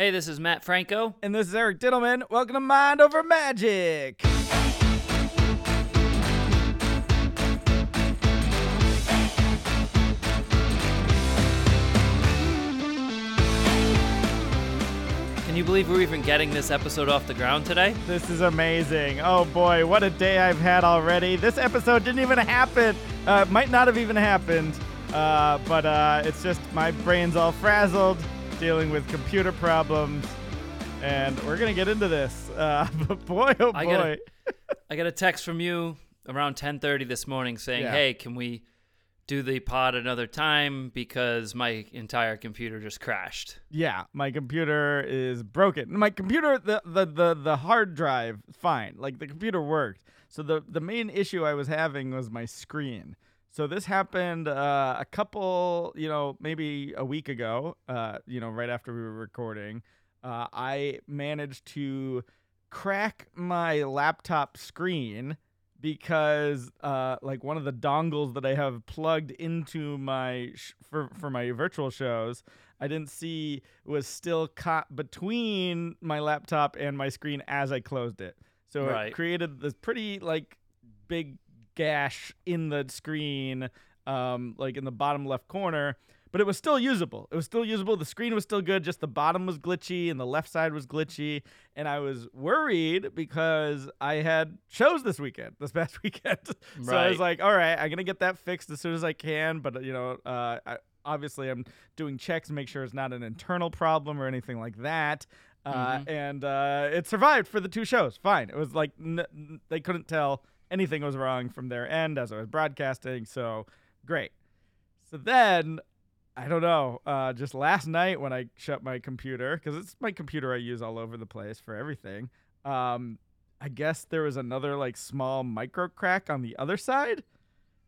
Hey, this is Matt Franco. And this is Eric Dittelman. Welcome to Mind Over Magic. Can you believe we're even getting this episode off the ground today? This is amazing. Oh boy, what a day I've had already. This episode didn't even happen. Uh, might not have even happened. Uh, but uh, it's just my brain's all frazzled, dealing with computer problems, and we're gonna get into this. Uh, but boy, oh boy. I got, a, I got a text from you around 10:30 this morning saying, Yeah. "Hey, can we do the pod another time because my entire computer just crashed?" Yeah, my computer is broken. My computer, the, the the the hard drive, fine. Like the computer worked. So the the main issue I was having was my screen. So this happened uh, a couple, you know, maybe a week ago. Uh, you know, right after we were recording, uh, I managed to crack my laptop screen because uh, like one of the dongles that I have plugged into my sh- for for my virtual shows, I didn't see was still caught between my laptop and my screen as I closed it. So Right. it created this pretty like big gash in the screen, um, like in the bottom left corner. But it was still usable. It was still usable. The screen was still good. Just the bottom was glitchy and the left side was glitchy. And I was worried because I had shows this weekend, this past weekend. so I was like, all right, I'm gonna get that fixed as soon as I can. But you know, uh, I, obviously I'm doing checks to make sure it's not an internal problem or anything like that. Uh, Mhm. And uh, it survived for the two shows. Fine. It was like n- they couldn't tell anything was wrong from their end as I was broadcasting. So great. So then. I don't know. Uh, just last night when I shut my computer, because it's my computer I use all over the place for everything. Um, I guess there was another like small micro crack on the other side,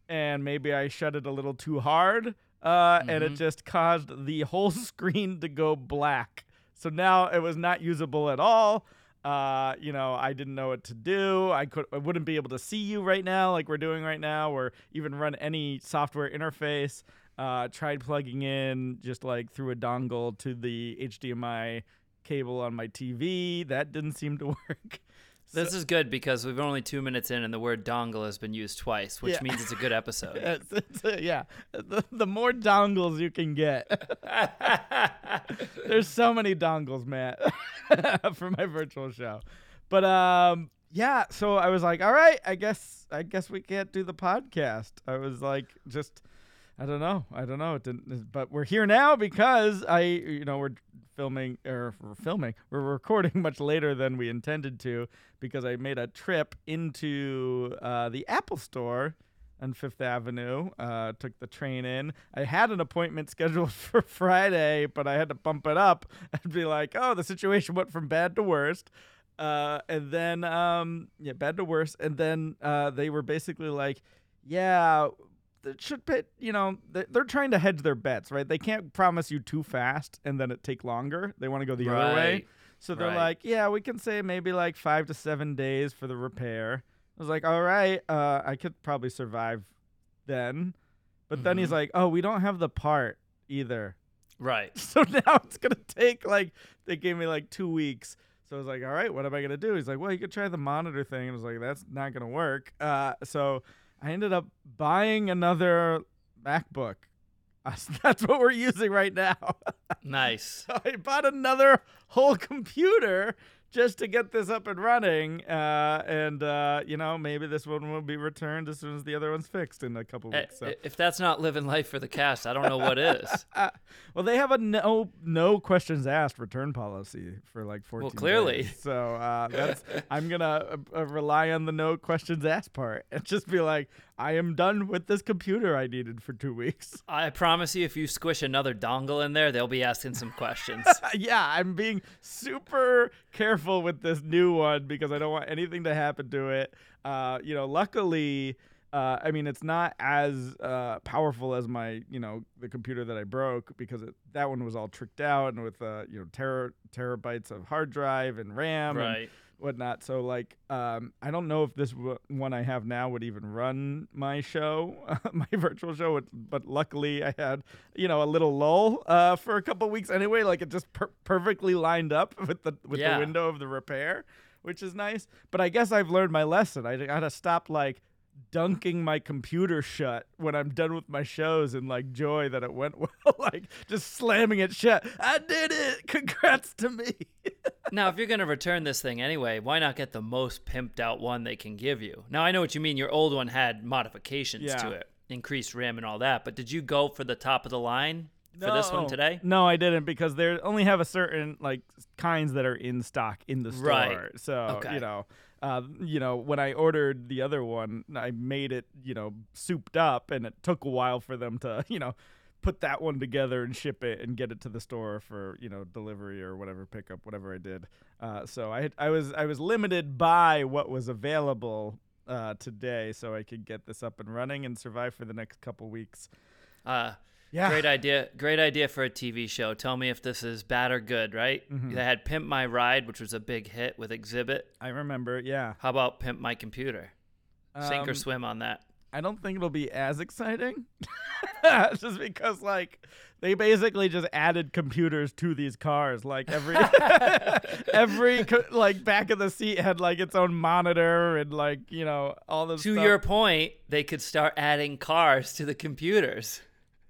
and maybe I shut it a little too hard, uh, and it Mhm. just caused the whole screen to go black. So now it was not usable at all. Uh, you know, I didn't know what to do. I could, I wouldn't be able to see you right now, like we're doing right now, or even run any software interface. Uh, tried plugging in just like through a dongle to the HDMI cable on my TV. That didn't seem to work. This is good because we've only two minutes in, and the word dongle has been used twice, which Yeah. means it's a good episode. It's, it's, uh, yeah, the, the more dongles you can get. There's so many dongles, Matt, for my virtual show. But um, yeah. So I was like, all right, I guess I guess we can't do the podcast. I was like, just I don't know, I don't know. It didn't, but we're here now because I, you know, we're filming or we're filming, we're recording much later than we intended to because I made a trip into uh, the Apple Store on Fifth Avenue. Uh, took the train in. I had an appointment scheduled for Friday, but I had to bump it up and be like, "Oh, the situation went from bad to worst." Uh, and then, um, yeah, bad to worse. And then uh, they were basically like, "Yeah, should pay." You know, they- they're trying to hedge their bets, right? They can't promise you too fast and then it take longer. They want to go the other way. So they're Right. like, yeah, we can say maybe like five to seven days for the repair. I was like, all right, uh, I could probably survive then. But then he's Mhm. like, oh, we don't have the part either. Right. So now it's gonna take like they gave me like two weeks. So I was like, all right, what am I gonna do? He's like, well, you could try the monitor thing. And I was like, that's not gonna work. Uh, so I ended up buying another MacBook. That's what we're using right now. Nice. So I bought another whole computer just to get this up and running. Uh, and, uh, you know, maybe this one will be returned as soon as the other one's fixed in a couple Eh, weeks. So. If that's not living life for the cast, I don't know what is. Uh, well, they have a no no questions asked return policy for like 14 Well, clearly. days. So uh, that's I'm gonna uh, rely on the no questions asked part and just be like, I am done with this computer I needed for two weeks. I promise you, if you squish another dongle in there, they'll be asking some questions. yeah, I'm being super careful with this new one because I don't want anything to happen to it. Uh, you know, luckily, uh, I mean, it's not as uh, powerful as my, you know, the computer that I broke because it, that one was all tricked out and with, uh, you know, ter- terabytes of hard drive and RAM and right. Whatnot. So like, um, I don't know if this w- one I have now would even run my show, my virtual show. But, but luckily, I had you know a little lull uh, for a couple weeks anyway. Like it just per- perfectly lined up with the with Yeah. the window of the repair, which is nice. But I guess I've learned my lesson. I gotta stop like dunking my computer shut when I'm done with my shows and like joy that it went well, like just slamming it shut. I did it. Congrats to me. Now, if you're going to return this thing anyway, why not get the most pimped out one they can give you? Now, I know what you mean. Your old one had modifications Yeah. to it, increased RAM and all that, but did you go for the top of the line for this one today? No, I didn't because they only have a certain like kinds that are in stock in the store. Right. So Okay. you know, uh, you know, when I ordered the other one, I made it you know souped up, and it took a while for them to you know put that one together and ship it and get it to the store for you know delivery or whatever pickup, whatever I did. Uh, so I I was I was limited by what was available. Uh, today, so I could get this up and running and survive for the next couple weeks. Uh, Yeah, Great idea. Great idea for a TV show. Tell me if this is bad or good, right? Mm-hmm. They had Pimp My Ride, which was a big hit with Xzibit. I remember. Yeah, How about Pimp My Computer? Sink or Um, swim on that. I don't think it'll be as exciting. just because like they basically just added computers to these cars. Like every every co- like back of the seat had like its own monitor and like, you know, all this To stuff. your point, they could start adding cars to the computers.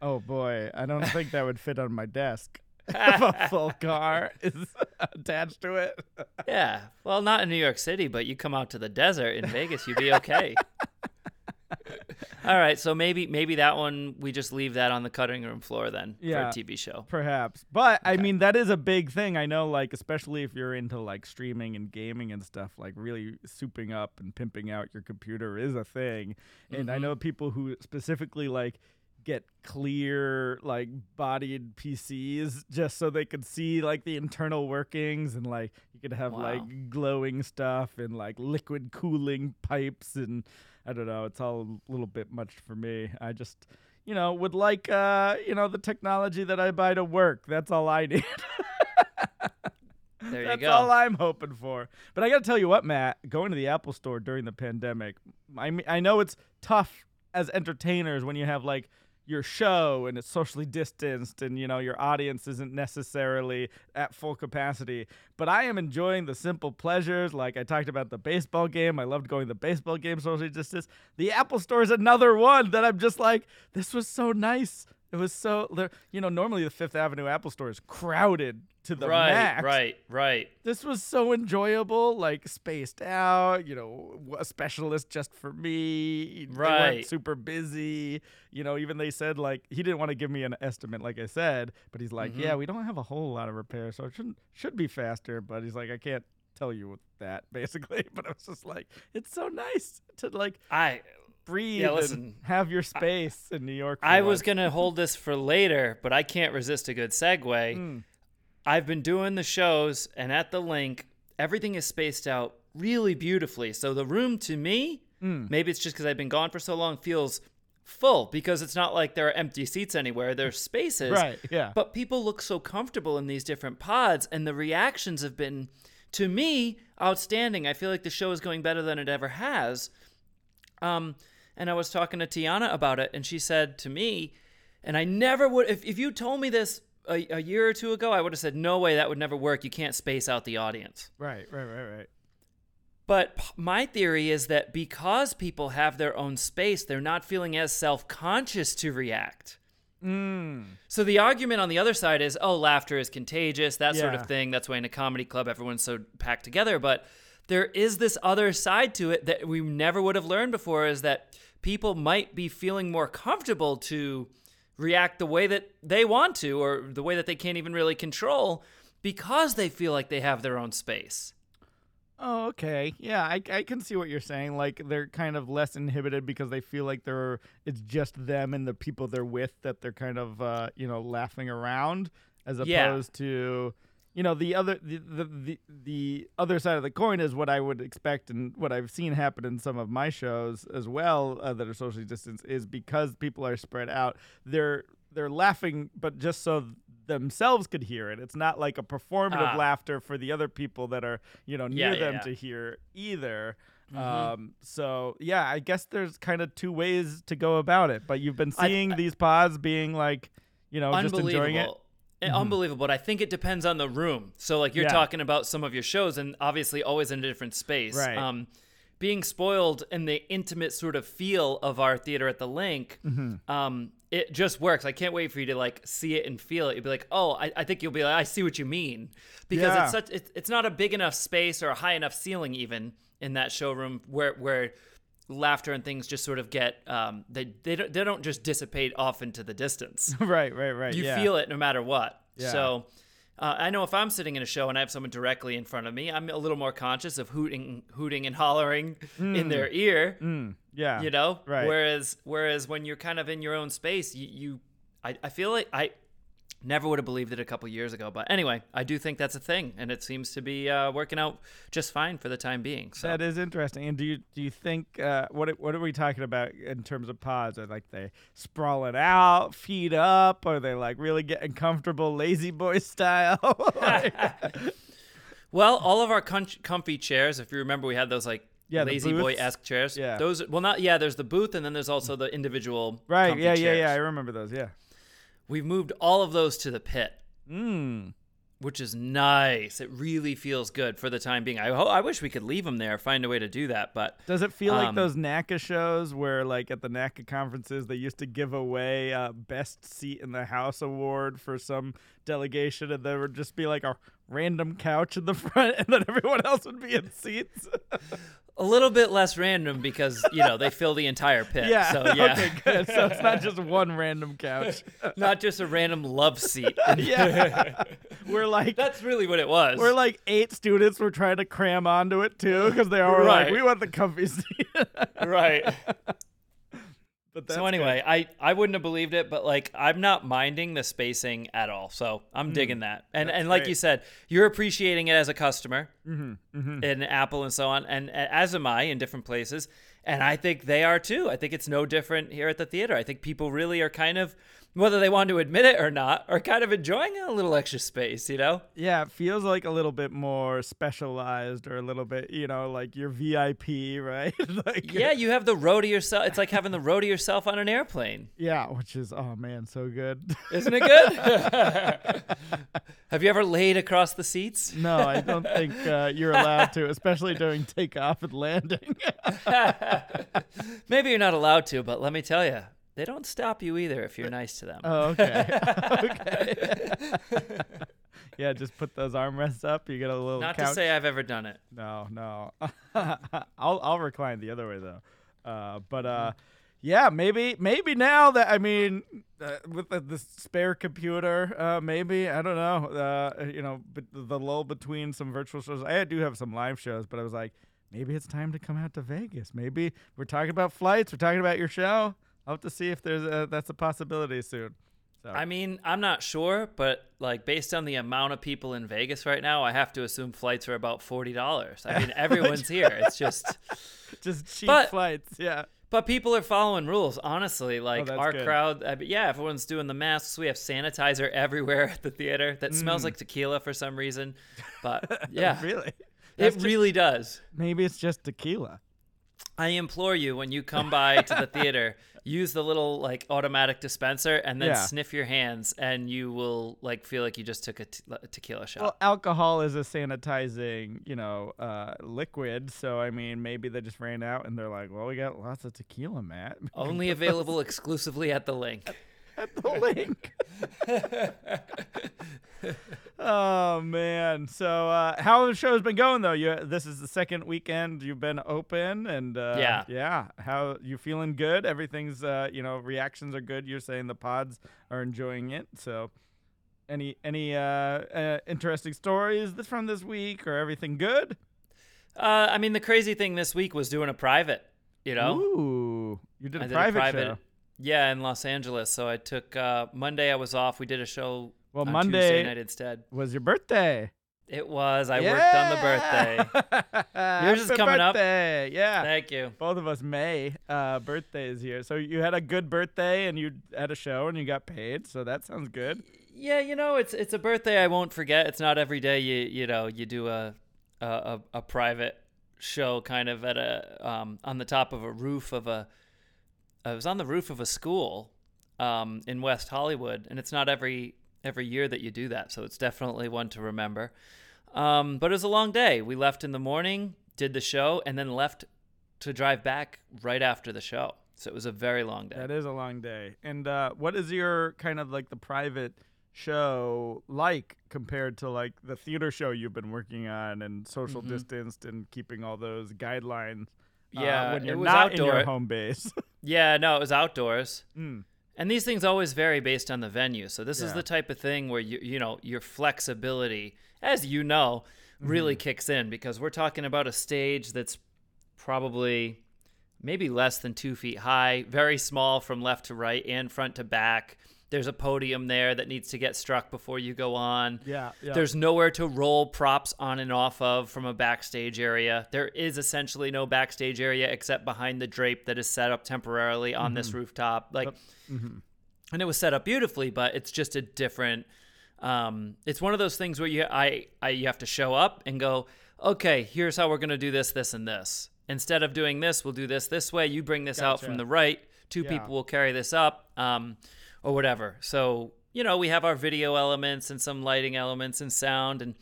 Oh boy, I don't think that would fit on my desk. if a full car is attached to it. Yeah. Well, not in New York City, but you come out to the desert in Vegas, you'd be okay. All right, so maybe maybe that one we just leave that on the cutting room floor then Yeah. for a TV show. Perhaps. But I mean that is a big thing. I know like especially if you're into like streaming and gaming and stuff, like really souping up and pimping out your computer is a thing. And I Mhm. know people who specifically like get clear like bodied PCs just so they could see like the internal workings and like you could have Wow. like glowing stuff and like liquid cooling pipes and I don't know, it's all a little bit much for me. I just you know, would like uh, you know, the technology that I buy to work. That's all I need. There you That's go. all I'm hoping for. But I got to tell you what, Matt, going to the Apple store during the pandemic, I mean, I know it's tough as entertainers when you have like your show and it's socially distanced and you know your audience isn't necessarily at full capacity. But i am enjoying the simple pleasures like i talked about the baseball game. I loved going to the baseball game socially distanced. The apple store is another one that i'm just like this was so nice. It was so you know normally the fifth avenue apple store is crowded to the right, max right, right. this was so enjoyable, like spaced out, you know, a specialist just for me. They Right. super busy. You know, even they said like he didn't want to give me an estimate, like I said, but he's like, Mhm. yeah, we don't have a whole lot of repairs, so it shouldn't should be faster. But he's like, I can't tell you that basically. But I was just like, it's so nice to like I breathe Yeah, and listen, have your space in New York. I was gonna hold this for later, but I can't resist a good segue. Mm. I've been doing the shows, and at the LINQ, everything is spaced out really beautifully. So the room to me, Mm. maybe it's just because I've been gone for so long, feels full because it's not like there are empty seats anywhere. There's spaces. Right. Yeah. But people look so comfortable in these different pods, and the reactions have been, to me, outstanding. I feel like the show is going better than it ever has. Um, and I was talking to Tiana about it, and she said to me, and I never would, if, if you told me this a, a year or two ago, I would have said, no way, that would never work. You can't space out the audience. right. Right. Right. Right. But p- my theory is that because people have their own space, they're not feeling as self conscious to react. Mm. So the argument on the other side is, oh, laughter is contagious, that sort of thing. That's why in a comedy club everyone's so packed together. But there is this other side to it that we never would have learned before is that people might be feeling more comfortable to react the way that they want to or the way that they can't even really control because they feel like they have their own space. Oh, okay. Yeah, I, I can see what you're saying. Like they're kind of less inhibited because they feel like they're it's just them and the people they're with that they're kind of uh, you know laughing around as Yeah. opposed to you know the other the, the the the other side of the coin is what I would expect and what I've seen happen in some of my shows as well uh, that are socially distanced is because people are spread out they're they're laughing, but just so themselves could hear it. It's not like a performative Ah. laughter for the other people that are you know near Yeah, them yeah. to hear either. Mhm. Um, so yeah, I guess there's kind of two ways to go about it. But you've been I- seeing these pods being like, you know, just enjoying it. Unbelievable. Eh, Unbelievable, but I think it depends on the room. So, like you're Yeah. talking about some of your shows, and obviously always in a different space. Right. Um, being spoiled in the intimate sort of feel of our theater at the LINQ, Mm-hmm. um, it just works. I can't wait for you to like see it and feel it. You'll be like, oh, I, I think you'll be like, I see what you mean, because Yeah. it's such it's, it's not a big enough space or a high enough ceiling even in that showroom where where laughter and things just sort of get um, they they don't they don't just dissipate off into the distance right, right, right. you yeah. feel it no matter what. Yeah. So uh, I know if I'm sitting in a show and I have someone directly in front of me, I'm a little more conscious of hooting, hooting and hollering in their ear. Mm, yeah. You know, Right. Whereas, whereas when you're kind of in your own space, you, you I, I feel like I never would have believed it a couple years ago. But anyway, I do think that's a thing, and it seems to be uh, working out just fine for the time being. So That is interesting. And do you do you think uh, what are- what are we talking about in terms of pods? Are like they sprawling out, feet up? Are they like really getting comfortable, lazy boy style? Like- Well, all of our com- comfy chairs, if you remember, we had those like Yeah, lazy boy esque chairs. Yeah. Those, well, not yeah. There's the booth, and then there's also the individual. right? Yeah, yeah, yeah. I remember those. Yeah. We've moved all of those to the pit, Mm. which is nice. It really feels good for the time being. I ho- I wish we could leave them there, find a way to do that, but Does it feel like Um, those NACA shows where, like, at the NACA conferences, they used to give away uh, best seat in the house award for some delegation, and there would just be like a random couch in the front, and then everyone else would be in seats. a little bit less random because you know they fill the entire pit. yeah. So yeah. okay, good. So it's not just one random couch. Not just a random love seat. yeah. we're like. That's really what it was. We're like eight students. We're trying to cram onto it too, because they all were like, "We want the comfy seat." right. But that's so anyway, I I wouldn't have believed it, but like I'm not minding the spacing at all. So I'm digging that. And and like great. you said, you're appreciating it as a customer. Mm-hmm, mm-hmm. in Apple and so on, and as am I in different places. And I think they are too. I think it's no different here at the theater. I think people really are kind of, whether they want to admit it or not, are kind of enjoying a little extra space. You know? Yeah, it feels like a little bit more specialized or a little bit, you know, like your VIP, right? like Yeah, you have the row to yourself. It's like having the row to yourself on an airplane. Yeah, which is oh man, so good. Isn't it good? Have you ever laid across the seats? no, I don't think uh, you're allowed to, especially during takeoff and landing. Maybe you're not allowed to, but let me tell you, they don't stop you either if you're nice to them. oh, okay. okay. yeah, just put those armrests up. You get a little not couch. to say I've ever done it. No, no. I'll I'll recline the other way though. Uh, but Mm-hmm. uh, yeah, maybe maybe now that I mean uh, with the, the spare computer, uh, maybe I don't know. Uh, you know, but the lull between some virtual shows. I do have some live shows, but I was like, maybe it's time to come out to Vegas. Maybe we're talking about flights. We're talking about your show. I'll have to see if there's a, that's a possibility soon. So I mean, I'm not sure, but like based on the amount of people in Vegas right now, I have to assume flights are about forty dollars. I mean, everyone's here. It's just, just cheap but- flights. Yeah. but people are following rules. Honestly, like Oh, our good. crowd, I mean, yeah, everyone's doing the masks. We have sanitizer everywhere at the theater that smells mm. like tequila for some reason. But yeah, really. That's it ju- really does. maybe it's just tequila. I implore you when you come by to the theater, use the little like automatic dispenser and then Yeah. sniff your hands, and you will like feel like you just took a, te- a tequila shot. Well, alcohol is a sanitizing, you know, uh, liquid. So I mean, maybe they just ran out and they're like, "Well, we got lots of tequila, Matt." Only available exclusively at the LINQ. At the LINQ. oh man! So uh, how the show's been going though? You this is the second weekend you've been open, and uh, Yeah. yeah. How you feeling? Good. Everything's uh, you know reactions are good. You're saying the pods are enjoying it. So any any uh, uh, interesting stories this from this week or everything good? Uh, I mean, the crazy thing this week was doing a private. You know, Ooh, you did a I did private, a private. show. Yeah, in Los Angeles. So I took uh, Monday. I was off. We did a show Well, on Monday Tuesday night instead. was your birthday. It was. I worked on the birthday. Yours is coming up. Yeah. Thank you. Both of us May uh, birthdays here. So you had a good birthday and you had a show and you got paid. So that sounds good. Yeah, you know, it's it's a birthday I won't forget. It's not every day you you know you do a a, a, a private show kind of at a um, on the top of a roof of a. I was on the roof of a school um, in West Hollywood, and it's not every every year that you do that, so it's definitely one to remember. Um, but it was a long day. We left in the morning, did the show, and then left to drive back right after the show. So it was a very long day. That is a long day. And uh, what is your kind of like the private show like compared to like the theater show you've been working on and social Mhm. distanced and keeping all those guidelines? uh, Yeah, when you're not in your home base. Yeah, no, it was outdoors. Mm. And these things always vary based on the venue. So this is the type of thing where you you know, your flexibility, as you know, really Mm-hmm. kicks in because we're talking about a stage that's probably maybe less than two feet high, very small from left to right and front to back. There's a podium there that needs to get struck before you go on. Yeah, yeah. There's nowhere to roll props on and off of from a backstage area. There is essentially no backstage area except behind the drape that is set up temporarily on this rooftop. Like, and it was set up beautifully, but it's just a different. Um, it's one of those things where you I, I you have to show up and go, okay, here's how we're gonna do this, this, and this. Instead of doing this, we'll do this this way. You bring this out from the right. Two Yeah. people will carry this up, um, or whatever. So you know, we have our video elements and some lighting elements and sound, and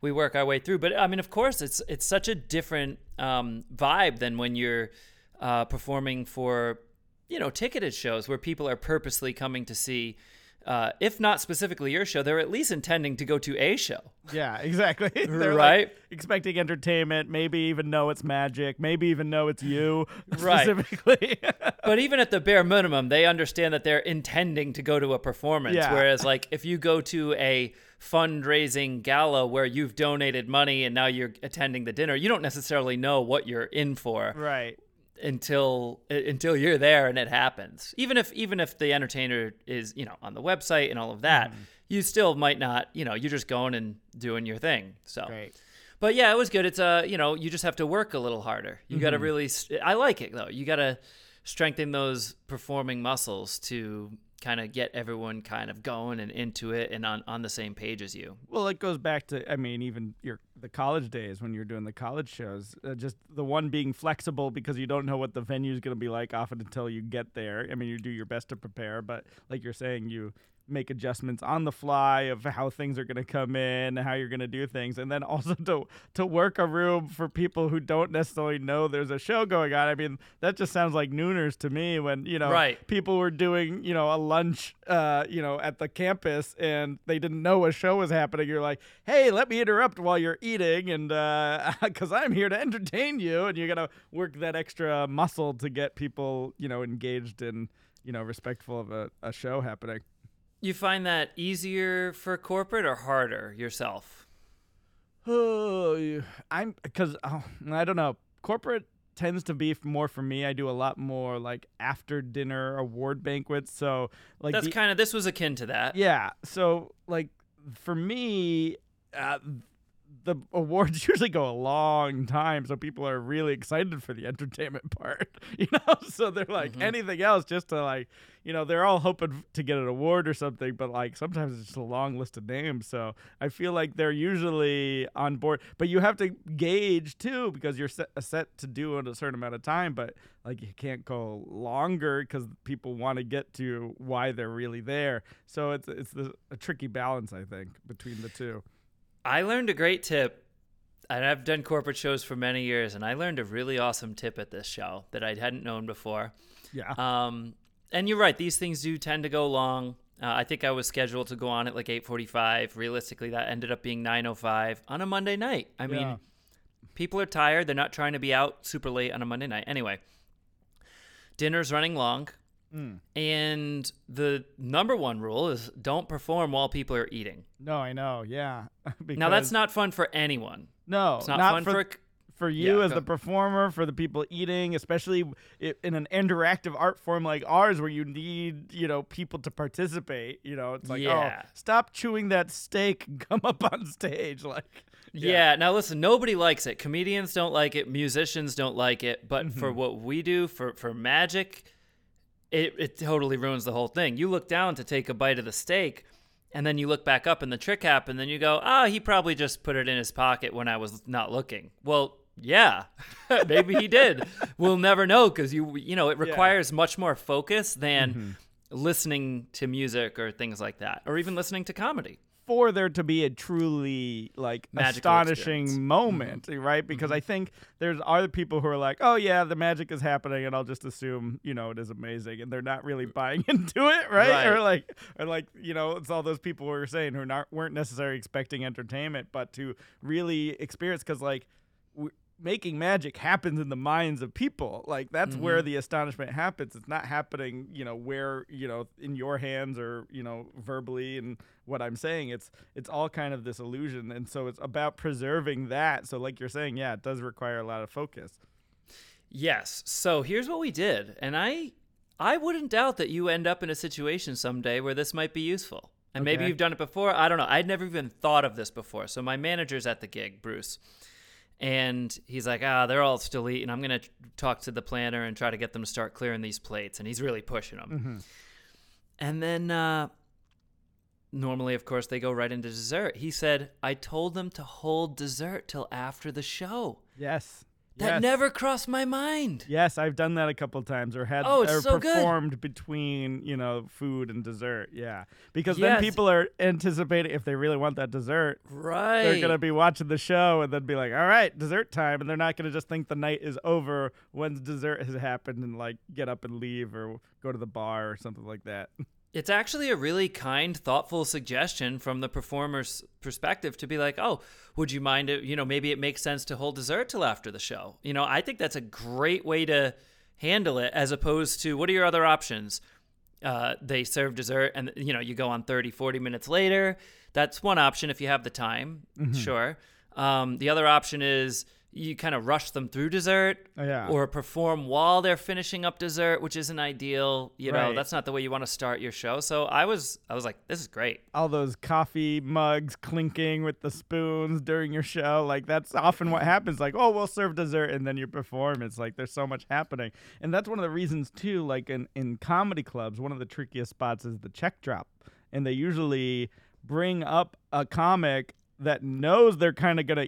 we work our way through. But I mean, of course, it's it's such a different um, vibe than when you're uh, performing for you know ticketed shows where people are purposely coming to see. Uh, if not specifically your show, they're at least intending to go to a show. Yeah, exactly. They're Right. like expecting entertainment, maybe even know it's magic, maybe even know it's you Right. specifically. But even at the bare minimum, they understand that they're intending to go to a performance. Yeah. Whereas, like, if you go to a fundraising gala where you've donated money and now you're attending the dinner, you don't necessarily know what you're in for. right. Until until you're there and it happens. Even if even if the entertainer is you know on the website and all of that, Mm-hmm. you still might not you know you're just going and doing your thing. So, Great. but yeah, it was good. It's a you know you just have to work a little harder. You got to Mm-hmm. really. st- I like it though. You got to strengthen those performing muscles to kind of get everyone kind of going and into it and on on the same page as you. Well, it goes back to I mean, even your the college days when you're doing the college shows. Uh, just the one being flexible because you don't know what the venue is going to be like often until you get there. I mean, you do your best to prepare, but like you're saying, you make adjustments on the fly of how things are going to come in, how you're going to do things, and then also to to work a room for people who don't necessarily know there's a show going on. I mean, that just sounds like nooners to me when you know Right. people were doing you know a lunch uh you know at the campus and they didn't know a show was happening you're like hey let me interrupt while you're eating and uh because i'm here to entertain you and you're gonna work that extra muscle to get people you know engaged and you know respectful of a, a show happening You find that easier for corporate or harder yourself? oh i'm because oh, i don't know corporate tends to be more for me i do a lot more like after dinner award banquets so like That's kind of this was akin to that. Yeah. So like for me, uh, the awards usually go a long time, so people are really excited for the entertainment part. You know, so they're like Mhm. anything else just to like, you know, they're all hoping to get an award or something, but like sometimes it's just a long list of names. So I feel like they're usually on board, but you have to gauge too because you're set, set to do in a certain amount of time, but like you can't go longer because people want to get to why they're really there. So it's it's the, a tricky balance, I think, between the two. I learned a great tip. And I've done corporate shows for many years, and I learned a really awesome tip at this show that I hadn't known before. Yeah. Um, and you're right; these things do tend to go long. Uh, I think I was scheduled to go on at like 8:45. Realistically, that ended up being 9:05 on a Monday night. I mean, Yeah. people are tired; they're not trying to be out super late on a Monday night. Anyway, dinner's running long, Mm. and the number one rule is don't perform while people are eating. No, I know. Yeah. Now, that's not fun for anyone. no, It's not, fun for, for you Yeah, as go. the performer, for the people eating, especially in an interactive art form like ours, where you need you know people to participate. You know, it's like, Yeah. oh, stop chewing that steak, come up on stage, like. Yeah. Now listen, nobody likes it. Comedians don't like it. Musicians don't like it. But Mm-hmm. for what we do for for magic, it it totally ruins the whole thing. You look down to take a bite of the steak, and then you look back up and the trick happened. Then you go, ah, he probably just put it in his pocket when I was not looking. Well. Yeah, maybe he did. We'll never know because you you know it requires much more focus than Mm-hmm. listening to music or things like that, or even listening to comedy. For there to be a truly like Magical astonishing experience. moment, mm-hmm. right? Because mm-hmm. I think there's other people who are like, "Oh yeah, the magic is happening," and I'll just assume you know it is amazing, and they're not really uh, buying into it, right? Right. Or like, or like you know, it's all those people who were saying who not weren't necessarily expecting entertainment, but to really experience because like. Making magic happens in the minds of people. Like that's where mm-hmm. the astonishment happens. It's not happening, you know, where you know in your hands or you know verbally and what I'm saying. It's it's all kind of this illusion, and so it's about preserving that. So, like you're saying, yeah, it does require a lot of focus. Yes. So here's what we did, and I I wouldn't doubt that you end up in a situation someday where this might be useful. And maybe you've done it before. I don't know. I'd never even thought of this before. So my manager's at the gig, Bruce. And he's like, ah, they're all still eating. I'm going to talk to the planner and try to get them to start clearing these plates. And he's really pushing them. And then, uh, normally, of course, they go right into dessert. He said, I told them to hold dessert till after the show. Yes, That yes. never crossed my mind. Yes, I've done that a couple times, or had Oh, or so good. performed between you know food and dessert. Yeah, because then people are anticipating if they really want that dessert, Right. they're gonna be watching the show and then be like, "All right, dessert time," and they're not gonna just think the night is over once dessert has happened and like get up and leave or go to the bar or something like that. It's actually a really kind, thoughtful suggestion from the performer's perspective to be like, oh, would you mind it? You know, maybe it makes sense to hold dessert till after the show. You know, I think that's a great way to handle it as opposed to what are your other options? Uh, they serve dessert and, you know, you go on 30, 40 minutes later. That's one option if you have the time, sure. Um, the other option is you kind of rush them through dessert Oh, yeah. or perform while they're finishing up dessert, which isn't ideal. You know, Right. that's not the way you want to start your show. So I was, I was like, this is great. all those coffee mugs clinking with the spoons during your show. Like that's often what happens. Like, oh, we'll serve dessert and then you perform. It's like there's so much happening. And that's one of the reasons too, like in, in comedy clubs, one of the trickiest spots is the check drop. And they usually bring up a comic that knows they're kind of gonna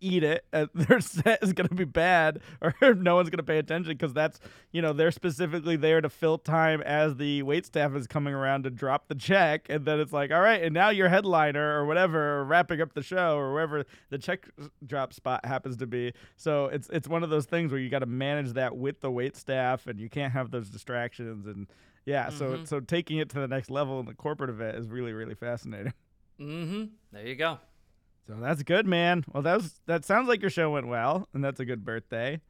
eat it uh, their set is going to be bad or no one's going to pay attention because that's you know they're specifically there to fill time as the wait staff is coming around to drop the check and then it's like all right and now your headliner or whatever or wrapping up the show or wherever the check drop spot happens to be so it's it's one of those things where you got to manage that with the wait staff and you can't have those distractions and yeah so so taking it to the next level in the corporate event is really really fascinating Mm-hmm. There you go. So that's good, man. Well, that was that sounds like your show went well, and that's a good birthday.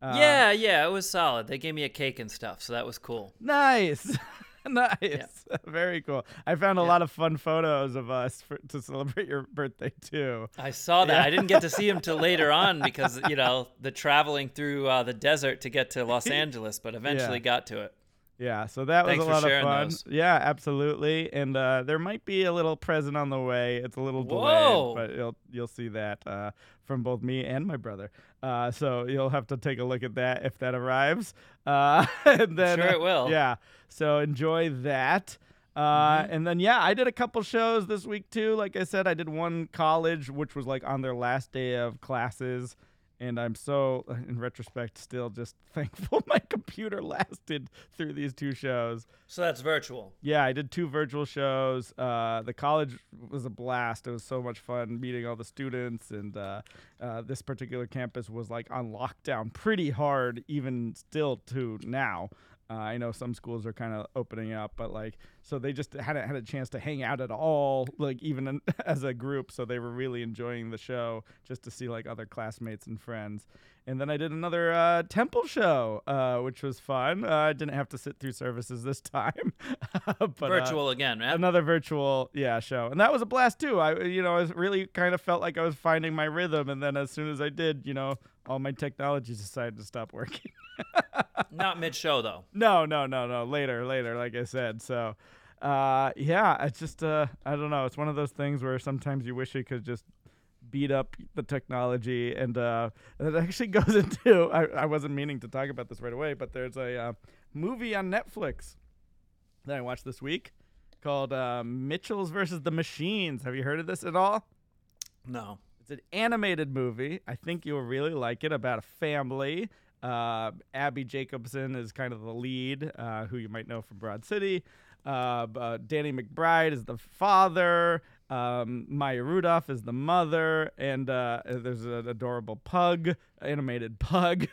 Uh, yeah, yeah, it was solid. They gave me a cake and stuff, so that was cool. Nice. nice. Very cool. I found a lot of fun photos of us for, to celebrate your birthday too. I saw that. Yeah. I didn't get to see him till later on because you know the traveling through uh, the desert to get to Los Angeles, but eventually Yeah. got to it. Yeah, so that was Thanks a lot of fun. those. Yeah, absolutely. And uh, there might be a little present on the way. It's a little Whoa. delayed, but you'll you'll see that uh, from both me and my brother. Uh, so you'll have to take a look at that if that arrives. Uh, and then Sure it will. Yeah. So enjoy that. Uh, Mm-hmm. And then yeah, I did a couple shows this week too. Like I said, I did one college, which was like on their last day of classes. And I'm so, in retrospect, still just thankful my computer lasted through these two shows. So that's virtual. Yeah, I did two virtual shows. Uh, the college was a blast. It was so much fun meeting all the students, and uh, uh, this particular campus was like on lockdown pretty hard, even still to now. Uh, I know some schools are kind of opening up, but like, so they just hadn't had a chance to hang out at all, like even in, as a group. So they were really enjoying the show just to see like other classmates and friends. And then I did another uh, temple show, uh, which was fun. Uh, I didn't have to sit through services this time, but, uh, Virtual again, right? another virtual yeah show and that was a blast too i you know i really kind of felt like i was finding my rhythm and then as soon as i did you know all my technologies decided to stop working Not mid show though. no no no no later later like i said so uh yeah it's just uh i don't know it's one of those things where sometimes you wish you could just beat up the technology and uh it actually goes into i, I wasn't meaning to talk about this right away but there's a uh, movie on netflix that i watched this week called uh, mitchell's versus the machines have you heard of this at all No. it's an animated movie. I think you'll really like it about a family. Uh, Abbi Jacobson is kind of the lead, uh, who you might know from Broad City. Uh, uh, Danny McBride is the father. Um, Maya Rudolph is the mother, and uh, there's an adorable pug, animated pug.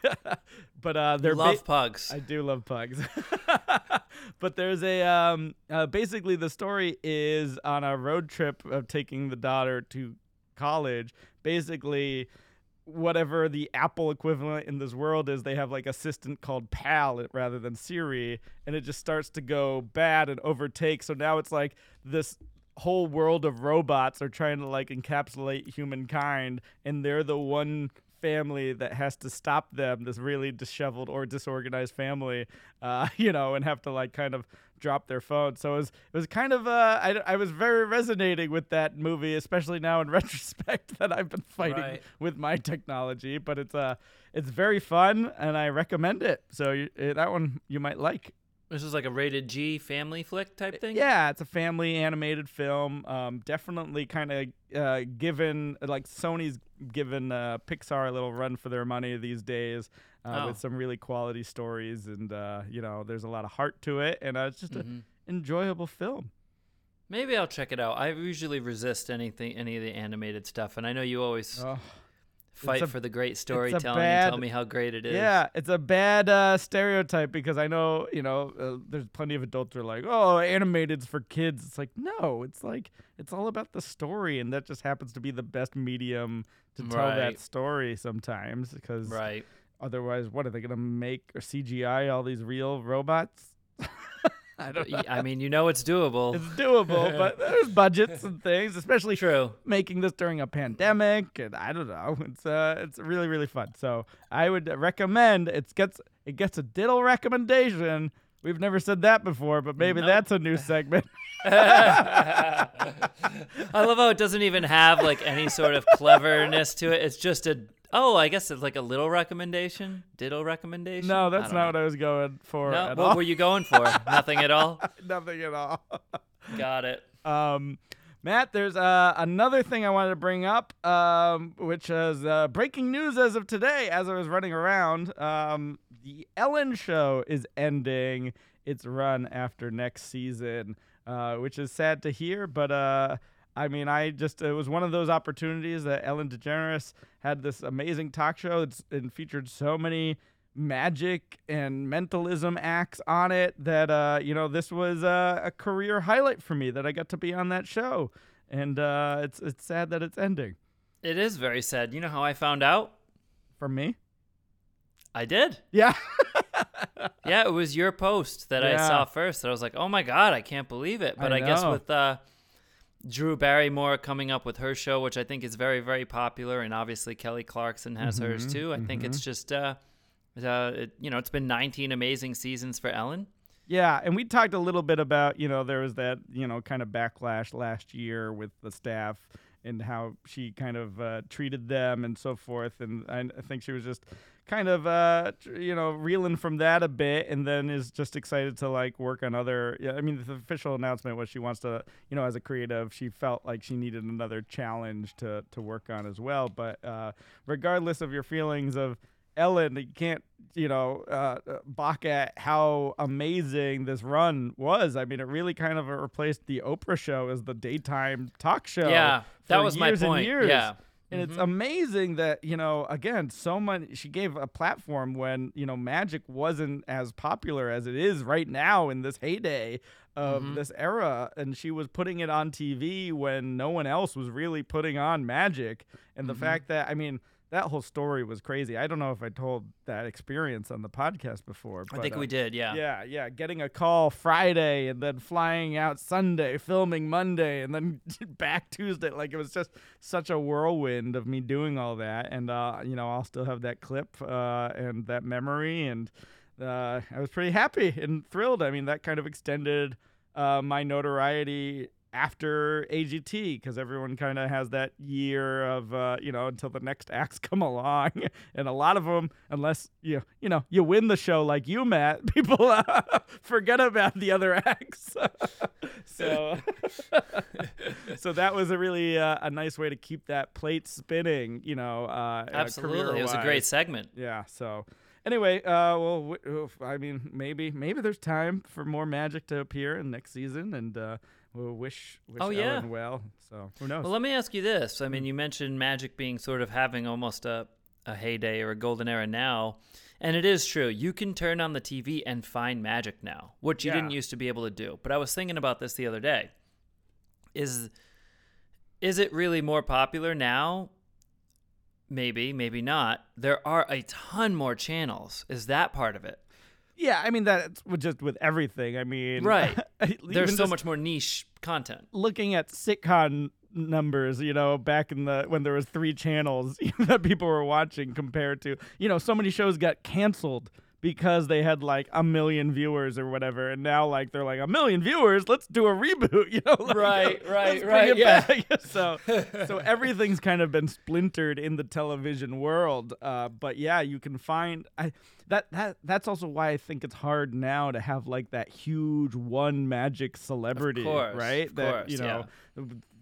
but uh, they're ba- Love pugs. I do love pugs. but there's a um uh, basically the story is on a road trip of taking the daughter to college. Basically whatever the Apple equivalent in this world is, they have like assistant called Pal rather than Siri, and it just starts to go bad and overtake. So now it's like this whole world of robots are trying to like encapsulate humankind, and they're the one family that has to stop them this really disheveled or disorganized family uh you know and have to like kind of drop their phone so it was it was kind of uh I, I was very resonating with that movie especially now in retrospect that i've been fighting Right. with my technology but it's uh it's very fun and i recommend it so you, eh, that one you might like This is like a rated G family flick type thing. yeah, it's a family animated film. Um, definitely kind of uh, given like Sony's given uh, Pixar a little run for their money these days uh, Oh. with some really quality stories, and uh, you know, there's a lot of heart to it, and uh, it's just Mhm. an enjoyable film. Maybe I'll check it out. I usually resist anything, any of the animated stuff, and I know you always Oh, fight a- for the great storytelling and tell me how great it is. yeah, it's a bad uh, stereotype because I know you know uh, there's plenty of adults who are like, oh, animated's for kids. It's like no, it's like it's all about the story, and that just happens to be the best medium to tell that story sometimes because Right. Otherwise, what are they gonna make or CGI all these real robots? I don't know. I mean, you know it's doable. It's doable, but there's budgets and things, especially True. making this during a pandemic, and I don't know. It's uh, it's really really fun. So I would recommend. It gets it gets a diddle recommendation. We've never said that before, but maybe Nope. that's a new segment. I love how it doesn't even have like any sort of cleverness to it. It's just a oh, I guess it's like a little recommendation, ditto recommendation. no, that's not know. what I was going for No, at what all. were you going for? Nothing at all. Nothing at all. Got it. Um, Matt, there's uh, another thing I wanted to bring up, um, which is uh, breaking news as of today. As I was running around, um, the Ellen Show is ending its run after next season, uh, which is sad to hear. But uh, I mean, I just it was one of those opportunities that Ellen DeGeneres had this amazing talk show. It's and featured so many magic and mentalism acts on it that uh you know this was uh, a career highlight for me that I got to be on that show and uh it's it's sad that it's ending It is very sad. You know how I found out? From me I did. yeah Yeah, it was your post that I saw first. That I was like, oh my god, I can't believe it. But I I, guess with uh, Drew Barrymore coming up with her show, which I think is very, very popular, and obviously Kelly Clarkson has hers Mhm, too. I think it's just, uh, uh, it, you know, it's been 19 amazing seasons for Ellen. Yeah, and we talked a little bit about, you know, there was that, you know, kind of backlash last year with the staff and how she kind of uh, treated them and so forth. And I, I think she was just kind of, uh, you know, reeling from that a bit and then is just excited to like work on other. Yeah, I mean, the official announcement was she wants to, you know, as a creative, she felt like she needed another challenge to, to work on as well. But uh, regardless of your feelings of, Ellen, you can't, you know, uh, uh, balk at how amazing this run was. I mean, it really kind of replaced the Oprah show as the daytime talk show. yeah, that was my point. years. Yeah. And it's mm-hmm. amazing that you know again so much she gave a platform when you know magic wasn't as popular as it is right now in this heyday of mm-hmm. this era. And she was putting it on TV when no one else was really putting on magic. And the mm-hmm. fact that I mean that whole story was crazy. I don't know if I told that experience on the podcast before. I think uh, we did. Yeah. yeah, yeah. Getting a call Friday and then flying out Sunday, filming Monday, and then back Tuesday. Like it was just such a whirlwind of me doing all that. And, uh, you know, I'll still have that clip uh, and that memory. And uh, I was pretty happy and thrilled. I mean, that kind of extended uh, my notoriety after AGT because everyone kind of has that year of uh, you know until the next acts come along, and a lot of them, unless you you know you win the show like you, Matt, people uh, forget about the other acts. so so that was a really uh, a nice way to keep that plate spinning. You know, uh, Absolutely. It was a great segment. Yeah. So anyway, uh, well, I mean, maybe maybe there's time for more magic to appear in next season, and uh, we'll wish wish Oh, yeah. Ellen well. So who knows? Well, let me ask you this. I mean, hmm. you mentioned Magic being sort of having almost a, a heyday or a golden era now. And it is true. You can turn on the TV and find Magic now, which you Yeah. didn't used to be able to do. But I was thinking about this the other day. Is is it really more popular now? Maybe, maybe not. There are a ton more channels. Is that part of it? Yeah, I mean that's with just with everything. I mean, Right. There's so much more niche content. looking at sitcom numbers you know back in the when there was three channels that people were watching compared to you know so many shows got canceled because they had like a million viewers or whatever and now like they're like a million viewers let's do a reboot you know like, Right, right, right, yeah. so so everything's kind of been splintered in the television world uh, but yeah you can find I that that that's also why I think it's hard now to have like that huge one magic celebrity course, right of that course, you know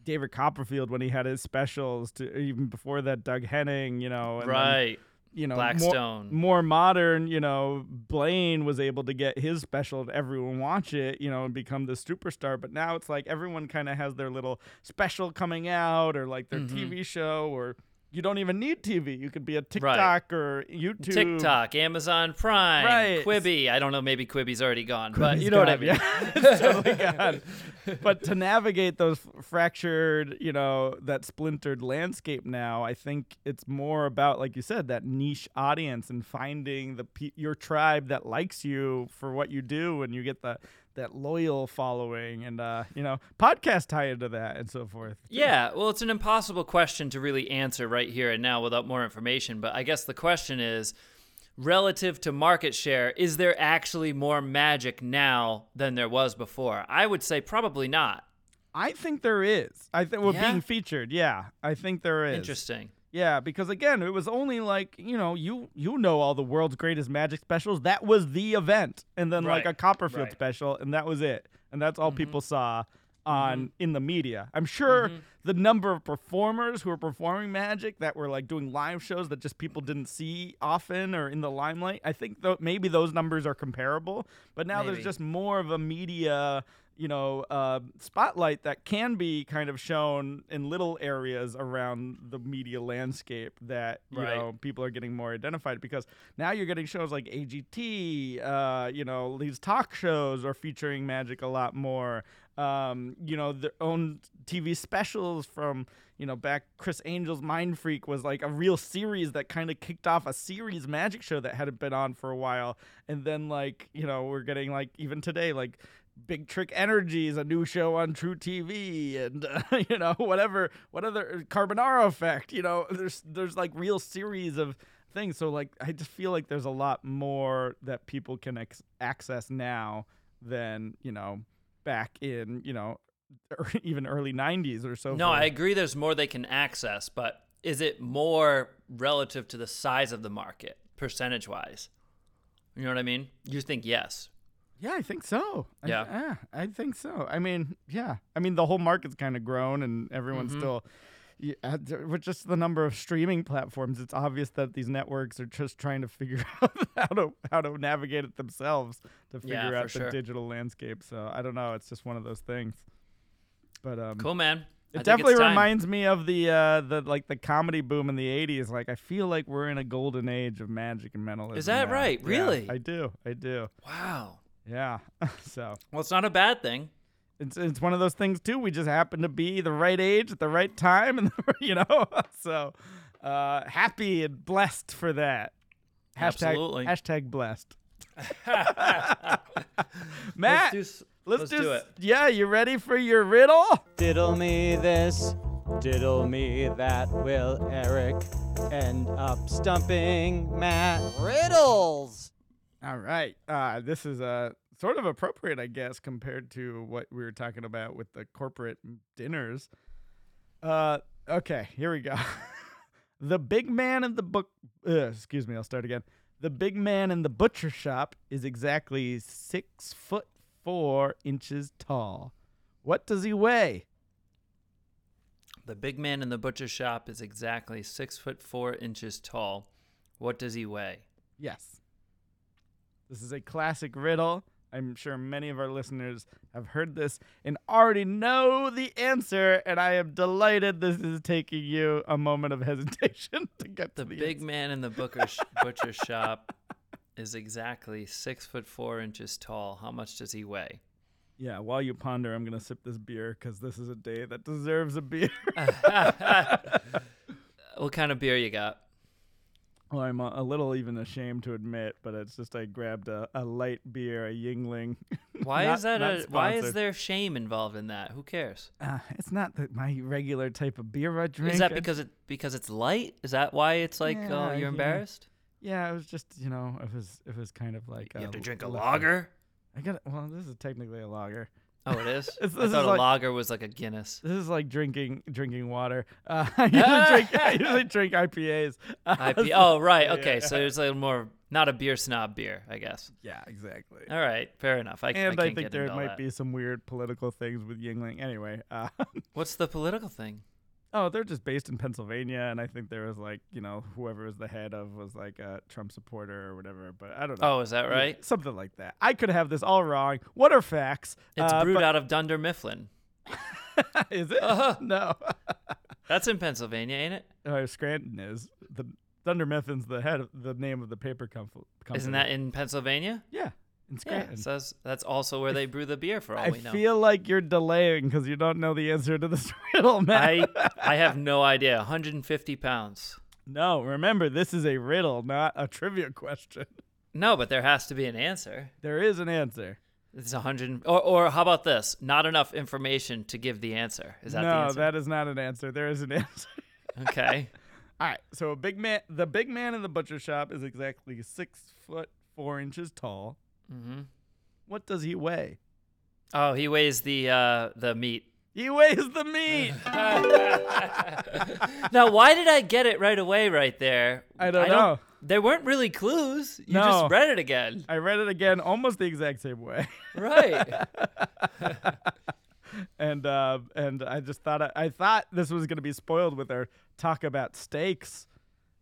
David Copperfield when he had his specials to even before that Doug Henning you know and then, right. You know Blackstone. more, more modern you know Blaine was able to get his special and everyone watch it you know and become the superstar but now it's like everyone kind of has their little special coming out or like their Mm-hmm. TV show or you don't even need TV you could be a TikTok or YouTube TikTok, Amazon Prime, Right. Quibi. I don't know, maybe Quibi's already gone, but you know what I mean. Yeah, totally gone. But to navigate those fractured, you know, that splintered landscape now, I think it's more about, like you said, that niche audience and finding the your tribe that likes you for what you do, and you get that that loyal following, and uh, you know, podcast tie into that and so forth. Yeah, well, it's an impossible question to really answer right here and now without more information. But I guess the question is relative to market share, is there actually more magic now than there was before? I would say probably not. I think there is. I think we're Yeah? being featured. Yeah, I think there is. Interesting. Yeah, because again, it was only like you know you you know all the world's greatest magic specials. That was the event, and then like a Copperfield right. Mm-hmm. special, and that was it, and that's all people saw on in the media. I'm sure Mm-hmm. the number of performers who were performing magic that were like doing live shows that just people didn't see often or in the limelight. I think th- maybe those numbers are comparable, but now Maybe. there's just more of a media you know, uh, spotlight that can be kind of shown in little areas around the media landscape that you Right. know people are getting more identified because now you're getting shows like AGT, uh, you know, these talk shows are featuring magic a lot more. Um, you know, their own TV specials from you know back Criss Angel's Mind Freak was like a real series that kind of kicked off a series magic show that hadn't been on for a while, and then like you know we're getting like even today like Big Trick Energy's, a new show on truTV, and uh, you know whatever, what other Carbonaro Effect. You know, there's there's like real series of things. So like I just feel like there's a lot more that people can ex- access now than you know back in you know or even early 90s or so. No, forth. I agree there's more they can access, but is it more relative to the size of the market, percentage wise? You know what I mean? You think yes. Yeah, I think so. I- Yeah. yeah, I think so. I mean, yeah. I mean, the whole market's kind of grown, and everyone's Mm-hmm. still. Yeah, uh, with just the number of streaming platforms, it's obvious that these networks are just trying to figure out how to how to navigate it themselves to figure Yeah, out the sure. digital landscape. So I don't know. It's just one of those things. But um, Cool, man. It think definitely reminds me of the uh the like the comedy boom in the '80s. Like I feel like we're in a golden age of magic and mentalism. Is that now. right? Yeah, Really? I do. I do. Wow. Yeah. so Well, it's not a bad thing. it's it's one of those things too. We just happen to be the right age at the right time, and you know. so uh happy and blessed for that. Hashtag Absolutely. hashtag blessed. Let's Matt, do, let's, let's do, do it. Yeah, you ready for your riddle? Diddle me this, diddle me that. Will Eric end up stumping Matt? Riddles! All right. Uh, this is uh, sort of appropriate, I guess, compared to what we were talking about with the corporate dinners. Uh, okay, here we go. the big man in the book. Uh, excuse me, I'll start again. The big man in the butcher shop is exactly six foot four inches tall. What does he weigh? The big man in the butcher shop is exactly six foot four inches tall. What does he weigh? Yes. This is a classic riddle. I'm sure many of our listeners have heard this and already know the answer, and I am delighted this is taking you a moment of hesitation to get The to the big answer. man in the booker sh- butcher shop is exactly six foot four inches tall. How much does he weigh? Yeah, while you ponder, I'm going to sip this beer because this is a day that deserves a beer. what kind of beer you got? Well, I'm a, little even ashamed to admit, but it's just I grabbed a, a light beer, a Yuengling. Why Not- is that a why is there shame involved in that? Who cares? Uh, it's not the, my regular type of beer I drink. Is that because it because it's light? Is that why it's like Yeah, oh you're embarrassed? Yeah, it was just you know it was it was kind of like You have to drink a lager? I got well. This is technically a lager. Oh, it is. I is thought a like- lager was like a Guinness. This is like drinking drinking water. Uh, I usually drink I usually drink IPAs. Uh, IP. so- Oh, right. Okay, yeah. so it's a little more not a beer snob beer, I guess. yeah, exactly. All right, fair enough. I, and I, I, think there might that. be some weird political things with Yuengling. Anyway, uh, What's the political thing? Oh, they're just based in Pennsylvania, and I think there was like you know whoever was the head of was like a Trump supporter or whatever. But I don't know. Oh, is that Yeah, right? something like that. I could have this all wrong. What are facts? It's Uh, brewed but- out of Dunder Mifflin. is it? Uh-huh. No. That's in Pennsylvania, ain't it? uh, Scranton is the Dunder Mifflin's the head of the name of the paper com- company. Isn't that in Pennsylvania? yeah in Yeah, so that's, that's also where they brew the beer for all I we know. I feel like you're delaying because you don't know the answer to this riddle, man. I I have no idea. 150 pounds. no, remember this is a riddle, not a trivia question. No, but there has to be an answer. There is an answer. It's 100 or or how about this? Not enough information to give the answer. Is that the answer? no, answer? that is not an answer. There is an answer. Okay. All right, so a big man, the big man in the butcher shop is exactly six foot four inches tall. Hmm What does he weigh? Oh, he weighs the uh the meat. He weighs the meat. now, why did I get it right away right there? I don't know. There weren't really clues. You No. just read it again. I read it again, almost the exact same way. Right. and uh, and I just thought I, thought this was gonna be spoiled with our talk about steaks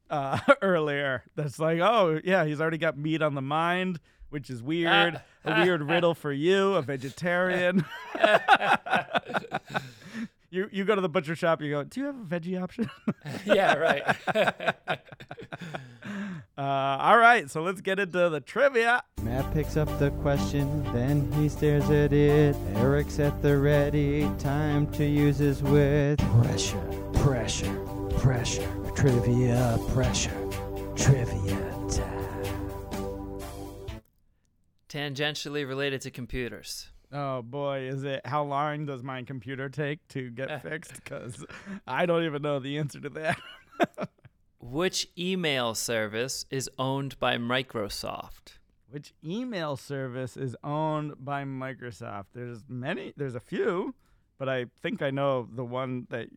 uh, earlier. That's like, oh yeah, he's already got meat on the mind, which is weird. a weird riddle for you, a vegetarian. you you go to the butcher shop, you go, do you have a veggie option? yeah, right. uh, all right, so let's get into the trivia. Matt picks up the question, then he stares at it. Eric's at the ready, time to use his wit. Pressure, pressure, pressure. Trivia, pressure, trivia Tangentially related to computers. Oh boy, is it? How long does my computer take to get fixed? Because I don't even know the answer to that. Which email service is owned by Microsoft? Which email service is owned by Microsoft? There's many. There's a few, but I think I know the one that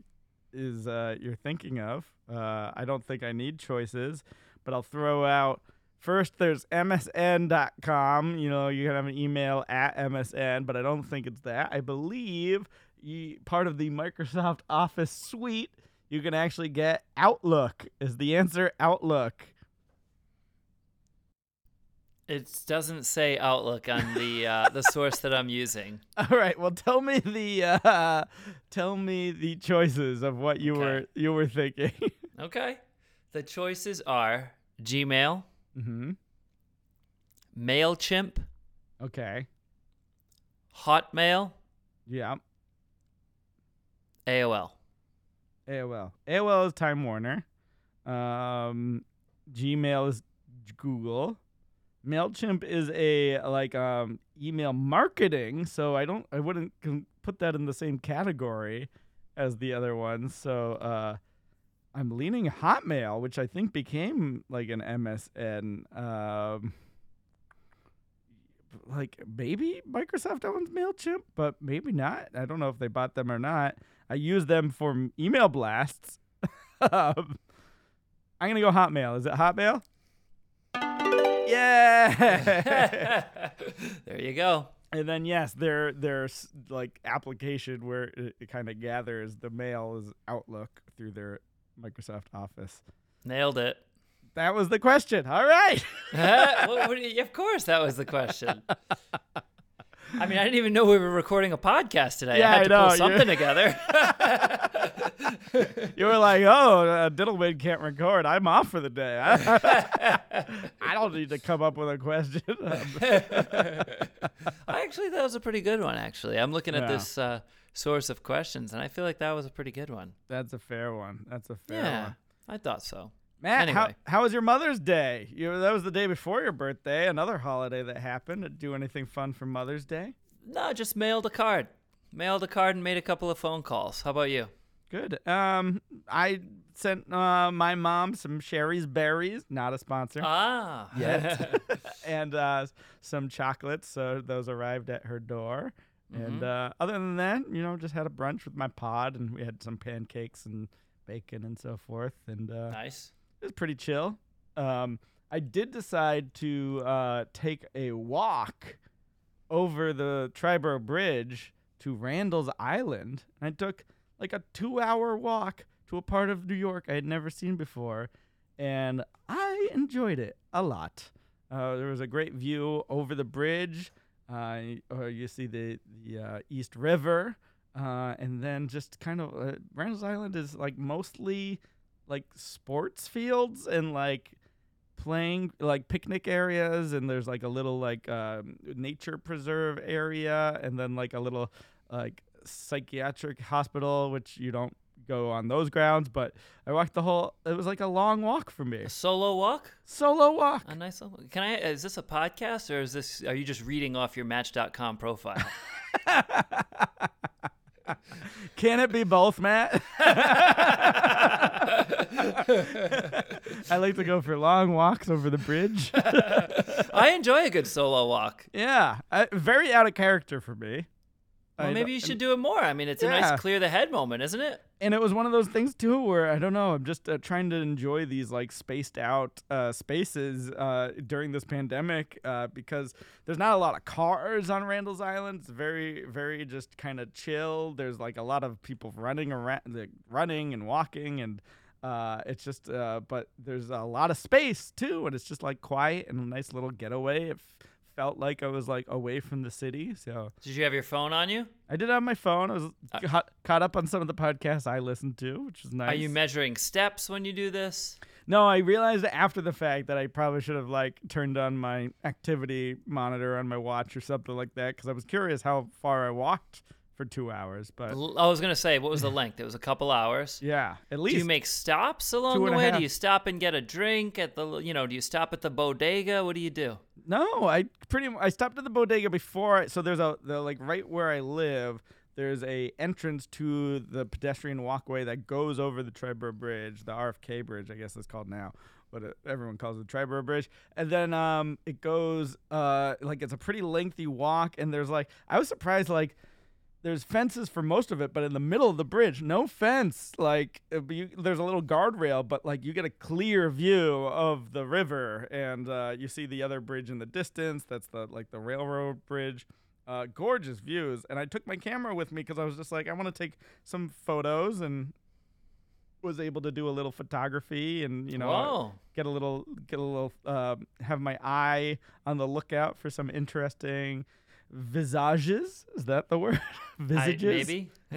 is uh, you're thinking of. Uh, I don't think I need choices, but I'll throw out. First, there's MSN.com. You know, you can have an email at MSN, but I don't think it's that. I believe you, part of the Microsoft Office suite, you can actually get Outlook. Is the answer Outlook? It doesn't say Outlook on the uh, the source that I'm using. All right. Well, tell me the uh, tell me the choices of what you were you were thinking. Okay. The choices are Gmail, mm-hmm. Mailchimp, Okay. Hotmail, Yeah. AOL. AOL. AOL is Time Warner. Um, Gmail is Google. Mailchimp is a like um email marketing, so I don't I wouldn't put that in the same category as the other ones. So uh I'm leaning Hotmail, which I think became like an MSN um like maybe Microsoft owns Mailchimp, but maybe not. I don't know if they bought them or not. I use them for email blasts. um, I'm gonna go Hotmail. Is it Hotmail? Yeah. there you go. and then yes, their their like application where it, it kind of gathers the mail is Outlook through their Microsoft Office. Nailed it. That was the question. All right. What- of course, that was the question. I mean, I didn't even know we were recording a podcast today. Yeah, I had I to know, pull something together. you were like, "Oh, uh, Dittelman can't record. I'm off for the day. I don't need to come up with a question." I actually that was a pretty good one. Actually, I'm looking at Yeah. this uh, source of questions, and I feel like that was a pretty good one. That's a fair one. That's a fair yeah, one. I thought so. Matt, how, Anyway. how was your Mother's Day? You, that was the day before your birthday, another holiday that happened. Did do anything fun for Mother's Day? No, just mailed a card. Mailed a card and made a couple of phone calls. How about you? Good. Um, I sent uh, my mom some Shari's Berries, not a sponsor, Ah, yet, and uh, some chocolates. So those arrived at her door. And uh, other than that, you know, just had a brunch with my pod, and we had some pancakes and bacon and so forth. And uh, nice. it was pretty chill. Um, I did decide to uh, take a walk over the Triborough Bridge to Randall's Island. And I took like a two-hour walk to a part of New York I had never seen before, and I enjoyed it a lot. Uh, there was a great view over the bridge. Uh, or you see the the uh, East River, uh, and then just kind of uh, Randall's Island is like mostly like sports fields and like playing like picnic areas and there's like a little like um, nature preserve area and then like a little like psychiatric hospital which you don't go on those grounds but i walked the whole it was like a long walk for me A solo walk? solo walk A nice. little- Can I? Is this a podcast or is this? Are you just reading off your Match.com profile? can it be both matt i like to go for long walks over the bridge I enjoy a good solo walk. yeah I, very out of character for me Well, maybe you should do it more. I mean, it's a Yeah. nice clear the head moment, isn't it? and it was one of those things too where I don't know. I'm just uh, trying to enjoy these like spaced out uh, spaces uh, during this pandemic uh, because there's not a lot of cars on Randall's Island. It's very, very just kind of chill. There's like a lot of people running around, like, running and walking, and uh, it's just. Uh, but there's a lot of space too, and it's just like quiet and a nice little getaway. It f- felt like I was like away from the city, so. Did you have your phone on you? I did have my phone. I was Uh, caught, caught up on some of the podcasts I listened to, which was nice. Are you measuring steps when you do this? no, I realized after the fact that I probably should have like turned on my activity monitor on my watch or something like that because I was curious how far I walked for two hours. But I was gonna say, what was the length? It was a couple hours. yeah, at least. Do you make stops along the way? Do you stop and get a drink at the? You know, do you stop at the bodega? What do you do? No, I pretty I stopped at the bodega before. I, so there's a the like right where I live. There's a entrance to the pedestrian walkway that goes over the Triborough Bridge, the RFK Bridge, I guess it's called now, but it, everyone calls it the Triborough Bridge. And then um, it goes uh, like it's a pretty lengthy walk, and there's like I was surprised like there's fences for most of it, but in the middle of the bridge, no fence. Like uh, you, there's a little guardrail, but like you get a clear view of the river, and uh, you see the other bridge in the distance. That's the like the railroad bridge. Uh, gorgeous views, and I took my camera with me because I was just like, I want to take some photos, and was able to do a little photography and you know Whoa. get a little get a little uh, have my eye on the lookout for some interesting visages. Is that the word? I- Visages. maybe.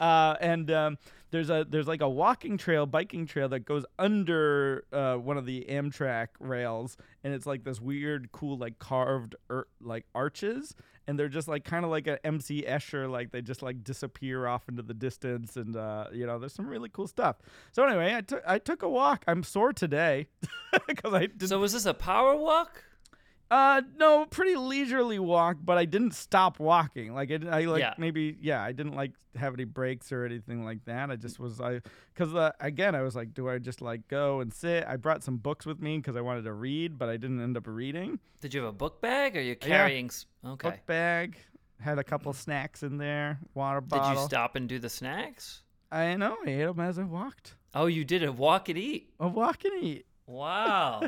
uh, and um, there's a there's like a walking trail, biking trail that goes under uh, one of the Amtrak rails, and it's like this weird, cool, like carved er- like arches, and they're just like kind of like an MC Escher, like they just like disappear off into the distance, and uh, you know, there's some really cool stuff. So anyway, I took I took a walk. I'm sore today because I did So was this a power walk? Uh, no, pretty leisurely walk, but I didn't stop walking. Like I, I like Yeah. maybe yeah, I didn't like have any breaks or anything like that. I just was I because uh, again I was like, do I just like go and sit? I brought some books with me because I wanted to read, but I didn't end up reading. Did you have a book bag or you Yeah. carrying? s Okay. Book bag had a couple snacks in there, water bottle. Did you stop and do the snacks? I know I ate them as I walked. Oh, you did a walk and eat. A walk and eat. Wow.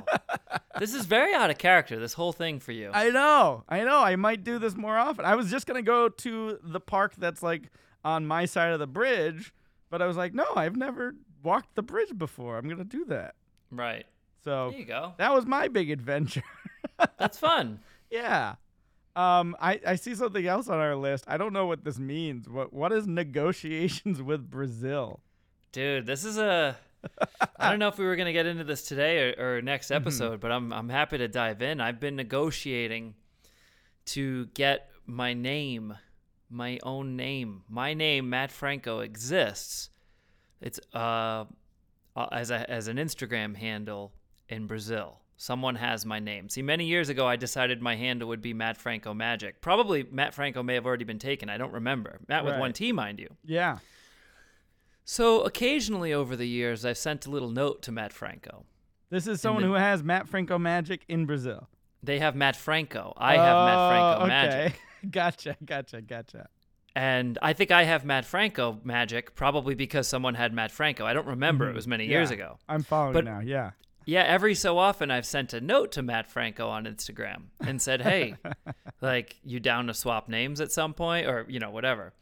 this is very out of character, this whole thing for you. I know, I know. I might do this more often. I was just gonna go to the park that's like on my side of the bridge, but I was like, no, I've never walked the bridge before. I'm gonna do that. right. So There you go. that was my big adventure. That's fun. yeah. Um, I, I see something else on our list. I don't know what this means. What what is negotiations with Brazil? Dude, this is a. I don't know if we were gonna get into this today or, or next Mm-hmm. episode, but I'm I'm happy to dive in. I've been negotiating to get my name, my own name. My name, Matt Franco, exists. It's uh, uh, as a as an Instagram handle in Brazil. Someone has my name. See, many years ago, I decided my handle would be Matt Franco Magic. Probably Matt Franco may have already been taken. I don't remember. Matt with one T, mind you. Yeah. So occasionally over the years, I've sent a little note to Matt Franco. This is someone the- who has Matt Franco magic in Brazil. They have Matt Franco. I have Matt Franco Oh, okay. Magic. gotcha, gotcha, gotcha. And I think I have Matt Franco Magic probably because someone had Matt Franco. I don't remember. It was many years Mm-hmm. Ago. I'm following But- now. Yeah. Yeah, every so often I've sent a note to Matt Franco on Instagram and said, "Hey, like you down to swap names at some point or, you know, whatever."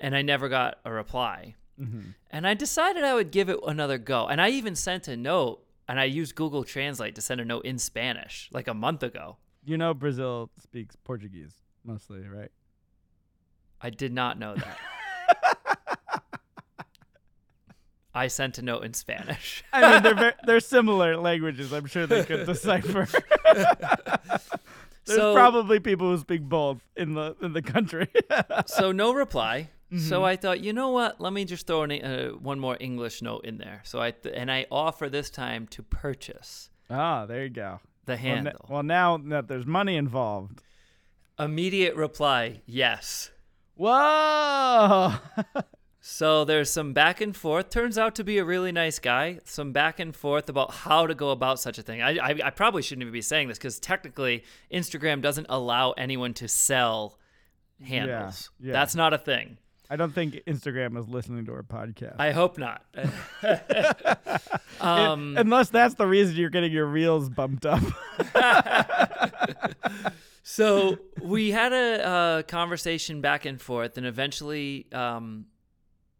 And I never got a reply. Mm-hmm. And I decided I would give it another go. And I even sent a note and I used Google Translate to send a note in Spanish like a month ago. You know Brazil speaks Portuguese mostly, right? I did not know that. I sent a note in Spanish. I mean, they're ver- they're similar languages. I'm sure they could decipher. There's So- probably people who speak both in the in the country. so no reply. Mm-hmm. So I thought, you know what? Let me just throw an, uh, one more English note in there. So I th- and I offer this time to purchase ah, there you go. the Well, handle. well, now that there's money involved. Immediate reply, yes. Whoa! So there's some back and forth. Turns out to be a really nice guy. Some back and forth about how to go about such a thing. I I, I probably shouldn't even be saying this because technically Instagram doesn't allow anyone to sell handles. yeah. That's not a thing. I don't think Instagram is listening to our podcast. I hope not. um, Unless that's the reason you're getting your reels bumped up. so we had a, uh conversation back and forth, and eventually um,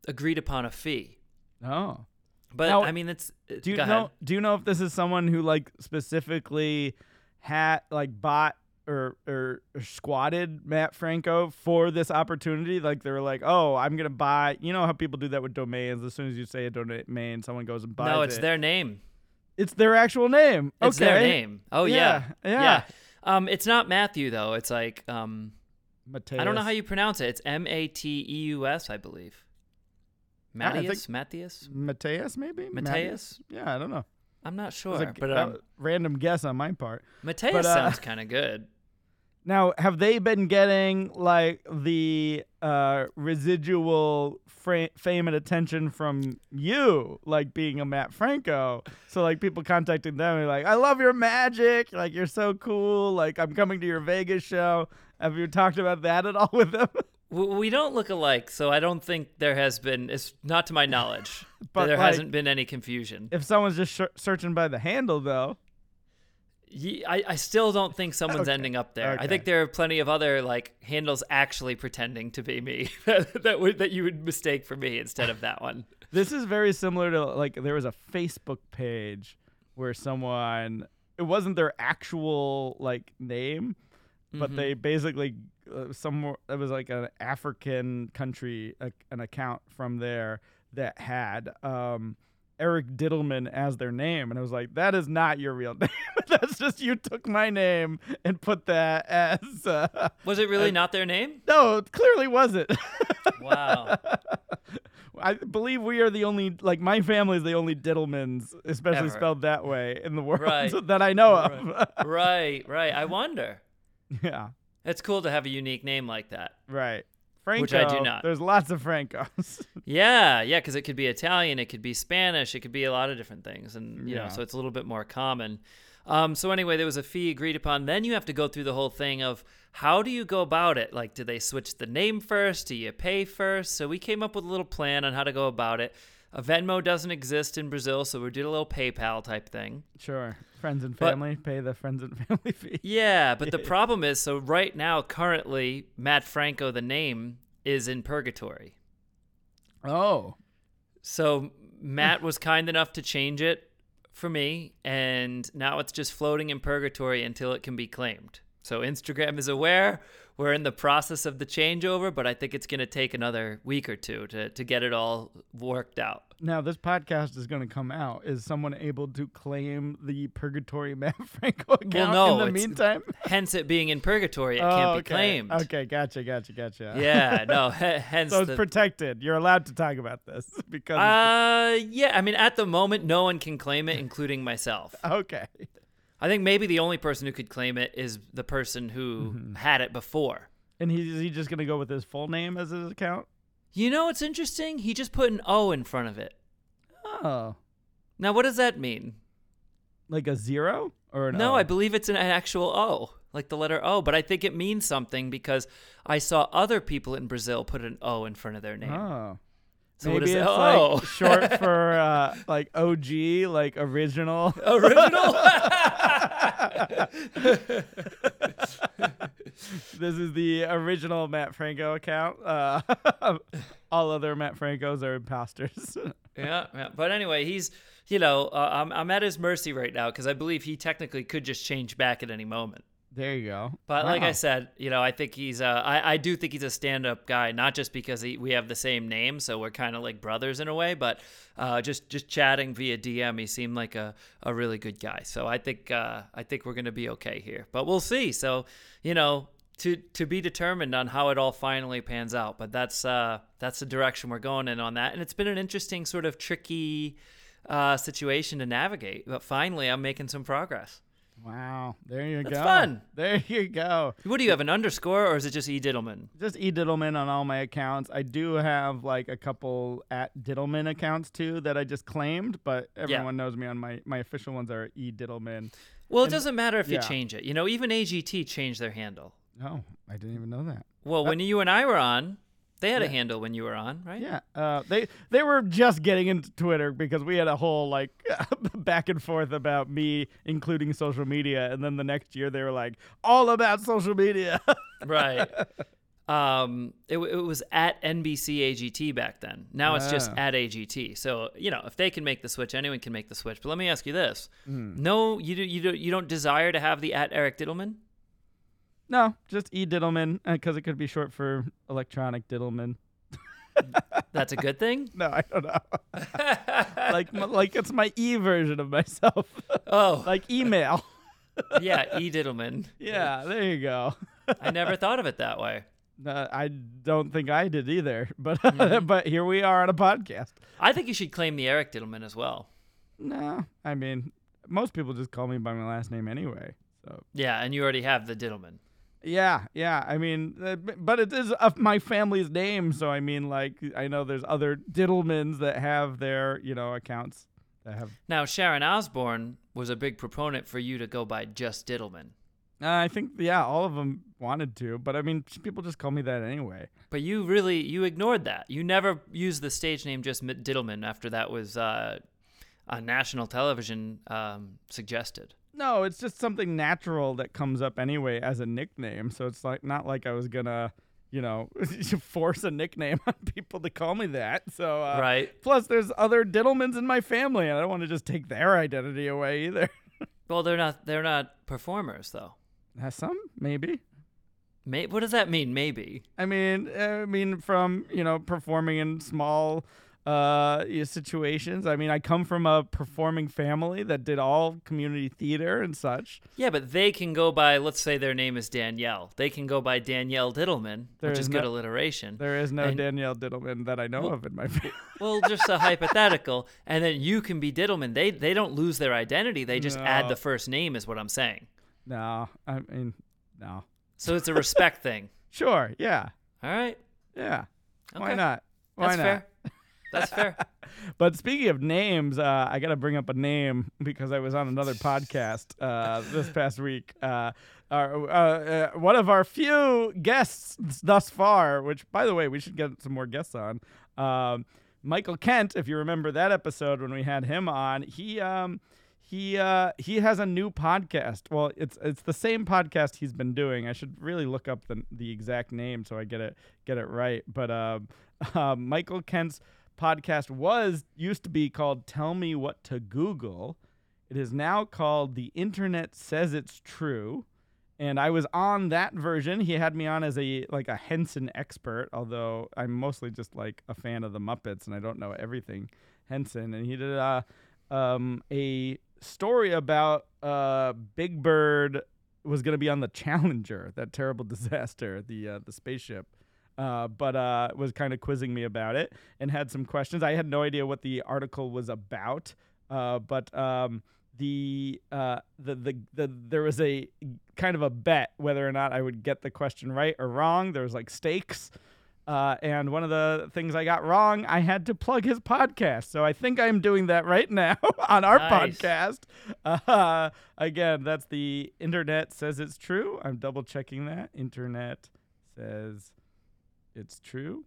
agreed upon a fee. oh. But Now, I mean, it's Do you know ahead. do you know if this is someone who like specifically had like bought or, or squatted Matt Franco for this opportunity? Like they were like, "Oh, I'm going to buy." You know how people do that with domains as soon as you say a domain, someone goes and buys No, it's it. their name. It's their actual name. It's okay. their name. Oh yeah, Yeah, yeah. Um, it's not Matthew though. It's like um, Mateus. I don't know how you pronounce it. It's M A T E U S, I believe. Yeah, Matthias, Matthias. Mateus maybe? Mateus? Yeah, I don't know. I'm not sure, but um, a random guess on my part. Mateus but, uh, sounds kind of good. Now, have they been getting like the uh, residual fra- fame and attention from you, like being a Matt Franco? So, like, people contacting them and like, "I love your magic! Like, you're so cool! Like, I'm coming to your Vegas show." Have you talked about that at all with them? We don't look alike, so I don't think there has been. It's not to my knowledge. But, there like- hasn't been any confusion. if someone's just sh- searching by the handle, though, Ye- I, I still don't think someone's Okay. ending up there. I think there are plenty of other like handles actually pretending to be me that that would that you would mistake for me instead of that one. This is very similar to like there was a Facebook page where someone it wasn't their actual like name, but Mhm. they basically uh, somewhere it was like an African country an account from there that had um Eric Dittelman as their name and I was like that is not your real name that's just you took my name and put that as uh, Was it really not their name? no it clearly wasn't Wow. I believe we are the only like my family is the only Dittelmans especially Ever. spelled that way in the world Right. that I know of right, right. I wonder. yeah It's cool to have a unique name like that. right Franco Which I do not. there's lots of Francos Yeah, yeah, because it could be Italian, it could be Spanish, it could be a lot of different things, and you Yeah. know, so it's a little bit more common. Um, so anyway, there was a fee agreed upon. Then you have to go through the whole thing of how do you go about it? Like, do they switch the name first? Do you pay first? So we came up with a little plan on how to go about it. A Venmo doesn't exist in Brazil, so we did a little PayPal type thing. Sure. Friends and But- family pay the friends and family fee. Yeah, but the problem is, so right now, currently, Matt Franco, the name, is in purgatory. Oh. So Matt was kind enough to change it for me, and now it's just floating in purgatory until it can be claimed. So Instagram is aware. We're in the process of the changeover, but I think it's going to take another week or two to, to get it all worked out. Now this podcast is going to come out. Is someone able to claim the Purgatory Matt Franco account no, in the meantime? Hence, it being in purgatory, it oh, can't be okay. claimed. Okay, gotcha, gotcha, gotcha. Yeah, no. hence So it's the, protected. You're allowed to talk about this because Uh, yeah. I mean, at the moment, no one can claim it, including myself. okay. I think maybe the only person who could claim it is the person who Mm-hmm. had it before. And he is he just going to go with his full name as his account? You know what's interesting? He just put an O in front of it. Oh. Now, what does that mean? Like a zero or an no, O? I believe it's an actual O, like the letter O. But I think it means something because I saw other people in Brazil put an O in front of their name. Oh. So Maybe is it's? Oh. like short for uh, like OG, like original. Original? this is the original Matt Franco account. Uh, all other Matt Francos are imposters. yeah, yeah. But anyway, he's, you know, uh, I'm, I'm at his mercy right now because I believe he technically could just change back at any moment. There you go. But like I said, you know, I think he's uh, I, I do think he's a stand-up guy, not just because he, we have the same name, so we're kind of like brothers in a way, but uh, just just chatting via DM, he seemed like a, a really good guy. So I think uh, I think we're gonna be okay here, but we'll see. So you know, to to be determined on how it all finally pans out. But that's uh, that's the direction we're going in on that, and it's been an interesting sort of tricky uh, situation to navigate. But finally, I'm making some progress. Wow, there you That's go. fun. There you go. What do you have an underscore, or is it just E Dittelman? Just E Dittelman on all my accounts. I do have like a couple at Dittelman accounts too that I just claimed, but everyone knows me on my my official ones are E Dittelman. Well, it And- doesn't matter if you change it. You know, even AGT changed their handle. Oh, I didn't even know that. Well, uh, when you and I were on, they had a handle when you were on, right? Yeah, uh, they they were just getting into Twitter because we had a whole like back and forth about me including social media, and then the next year they were like all about social media. Right. um, it, it was at NBC AGT back then. Now it's just Ah. at AGT. So you know, if they can make the switch, anyone can make the switch. But let me ask you this: Hmm. No, you do, you do, you don't desire to have the at Eric Dittelman? No, just E Dittelman because it could be short for electronic Dittelman. That's a good thing. No, I don't know. like like it's my E version of myself, oh, like email. yeah, E Dittelman. yeah, there you go. I never thought of it that way. Uh, I don't think I did either, but Mhm. but here we are on a podcast. I think you should claim the Eric Dittelman as well. No, I mean most people just call me by my last name anyway. So Yeah, and you already have the Diddleman. Yeah, yeah. I mean, uh, but it is of my family's name, so I mean, like I know there's other Dittelmans that have their you know accounts that have. Now, Sharon Osbourne was a big proponent for you to go by just Dittelman. Uh, I think yeah, all of them wanted to, but I mean, people just call me that anyway. But you really you ignored that. You never used the stage name just Dittelman after that was uh, on national television um, suggested. No, it's just something natural that comes up anyway as a nickname. So it's like not like I was gonna, you know, force a nickname on people to call me that. So uh, right. Plus, there's other Dittelmans in my family, and I don't want to just take their identity away either. Well, they're not. They're not performers though. Has some maybe. May, what does that mean? Maybe. I mean, I mean, from you know, performing in small uh situations. I mean, I come from a performing family that did all community theater and such. Yeah, but they can go by. Let's say their name is Danielle. They can go by Danielle Dittelman, There which is is good no- alliteration. There is no And- Danielle Dittelman that I know Well- of in my family. Well, just a hypothetical, and then you can be Dittelman. They they don't lose their identity. They just add the first name, is what I'm saying. no, I mean, no. So it's a respect thing. Sure, yeah, All right, yeah. Why not? Why that's not? fair. That's fair. But speaking of names, uh, I got to bring up a name because I was on another podcast uh, this past week. Uh, our, uh, uh, one of our few guests thus far, which, by the way, we should get some more guests on. Um, Michael Kent, if you remember that episode when we had him on, he um, he uh, he has a new podcast. Well, it's it's the same podcast he's been doing. I should really look up the the exact name so I get it get it right. But um, uh, Michael Kent's podcast was used to be called Tell Me What to Google. It is now called The Internet Says It's True. And I was on that version. He had me on as a like a Henson expert, although I'm mostly just like a fan of the Muppets and I don't know everything Henson. And he did uh, um, a story about uh, Big Bird was going to be on the Challenger, that terrible disaster, the uh, the spaceship uh, but uh, was kind of quizzing me about it and had some questions. I had no idea what the article was about, uh, but um, the, uh, the the the there was a kind of a bet whether or not I would get the question right or wrong. There was like stakes. Uh, and one of the things I got wrong, I had to plug his podcast. So I think I'm doing that right now on our Nice. podcast. Uh, again, that's the internet says it's true. I'm double checking that. Internet says it's true.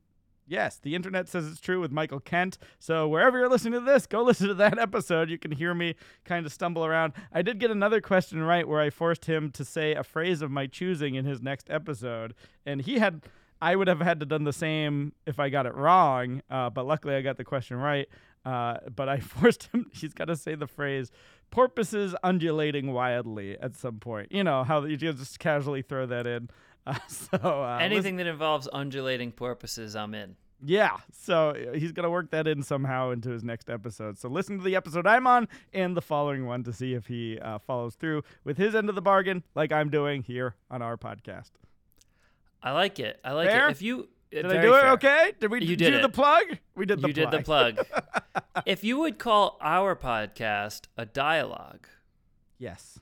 Yes, the internet says it's true with Michael Kent. So wherever you're listening to this, go listen to that episode. You can hear me kind of stumble around. I did get another question right where I forced him to say a phrase of my choosing in his next episode, and he had. I would have had to done the same if I got it wrong, uh, but luckily I got the question right. Uh, but I forced him. He's got to say the phrase "porpoises undulating wildly" at some point. You know how you just casually throw that in. Uh, so uh, listen- Anything that involves undulating porpoises, I'm in. yeah, so uh, he's gonna work that in somehow into his next episode. So listen to the episode I'm on and the following one to see if he uh, follows through with his end of the bargain, like I'm doing here on our podcast. I like it. I like Fair? it. If you Did I do it okay? Did we You do did the plug? We did the you plug. did the plug. if you would call our podcast a dialogue, yes.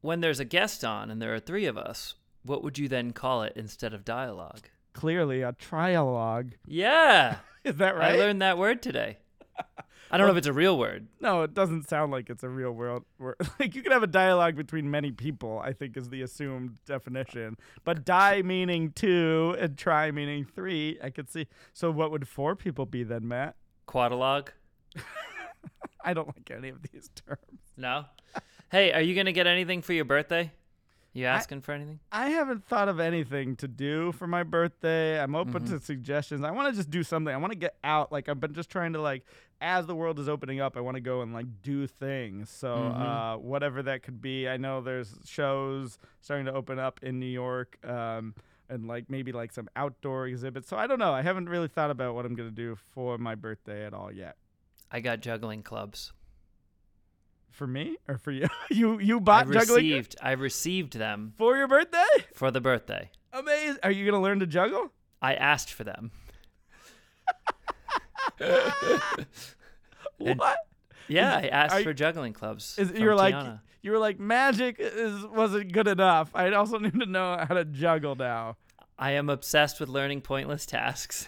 when there's a guest on and there are three of us, what would you then call it instead of dialogue? Clearly a trialogue. Yeah, Is that right? I learned that word today. I don't know if it's a real word. no, it doesn't sound like it's a real world word. like you can have a dialogue between many people, I think is the assumed definition. But die meaning two and try meaning three, I could see. So what would four people be then, Matt? Quadalogue? I don't like any of these terms. No. Hey, are you gonna get anything for your birthday? You asking for anything? I haven't thought of anything to do for my birthday. I'm open Mm-hmm. to suggestions. I want to just do something. I want to get out. Like I've been just trying to like as the world is opening up, I want to go and like do things. So Mhm. uh, whatever that could be. I know there's shows starting to open up in New York. Um, and like maybe like some outdoor exhibits. So I don't know. I haven't really thought about what I'm gonna do for my birthday at all yet. I got juggling clubs. For me or for you? you you bought I juggling received. I received them for your birthday? for the birthday. Amazing. Are you gonna learn to juggle? I asked for them. What? Yeah, I asked are for you- juggling clubs. Is, from you're like Tiana. you were like magic is wasn't good enough. I also need to know how to juggle now. I am obsessed with learning pointless tasks.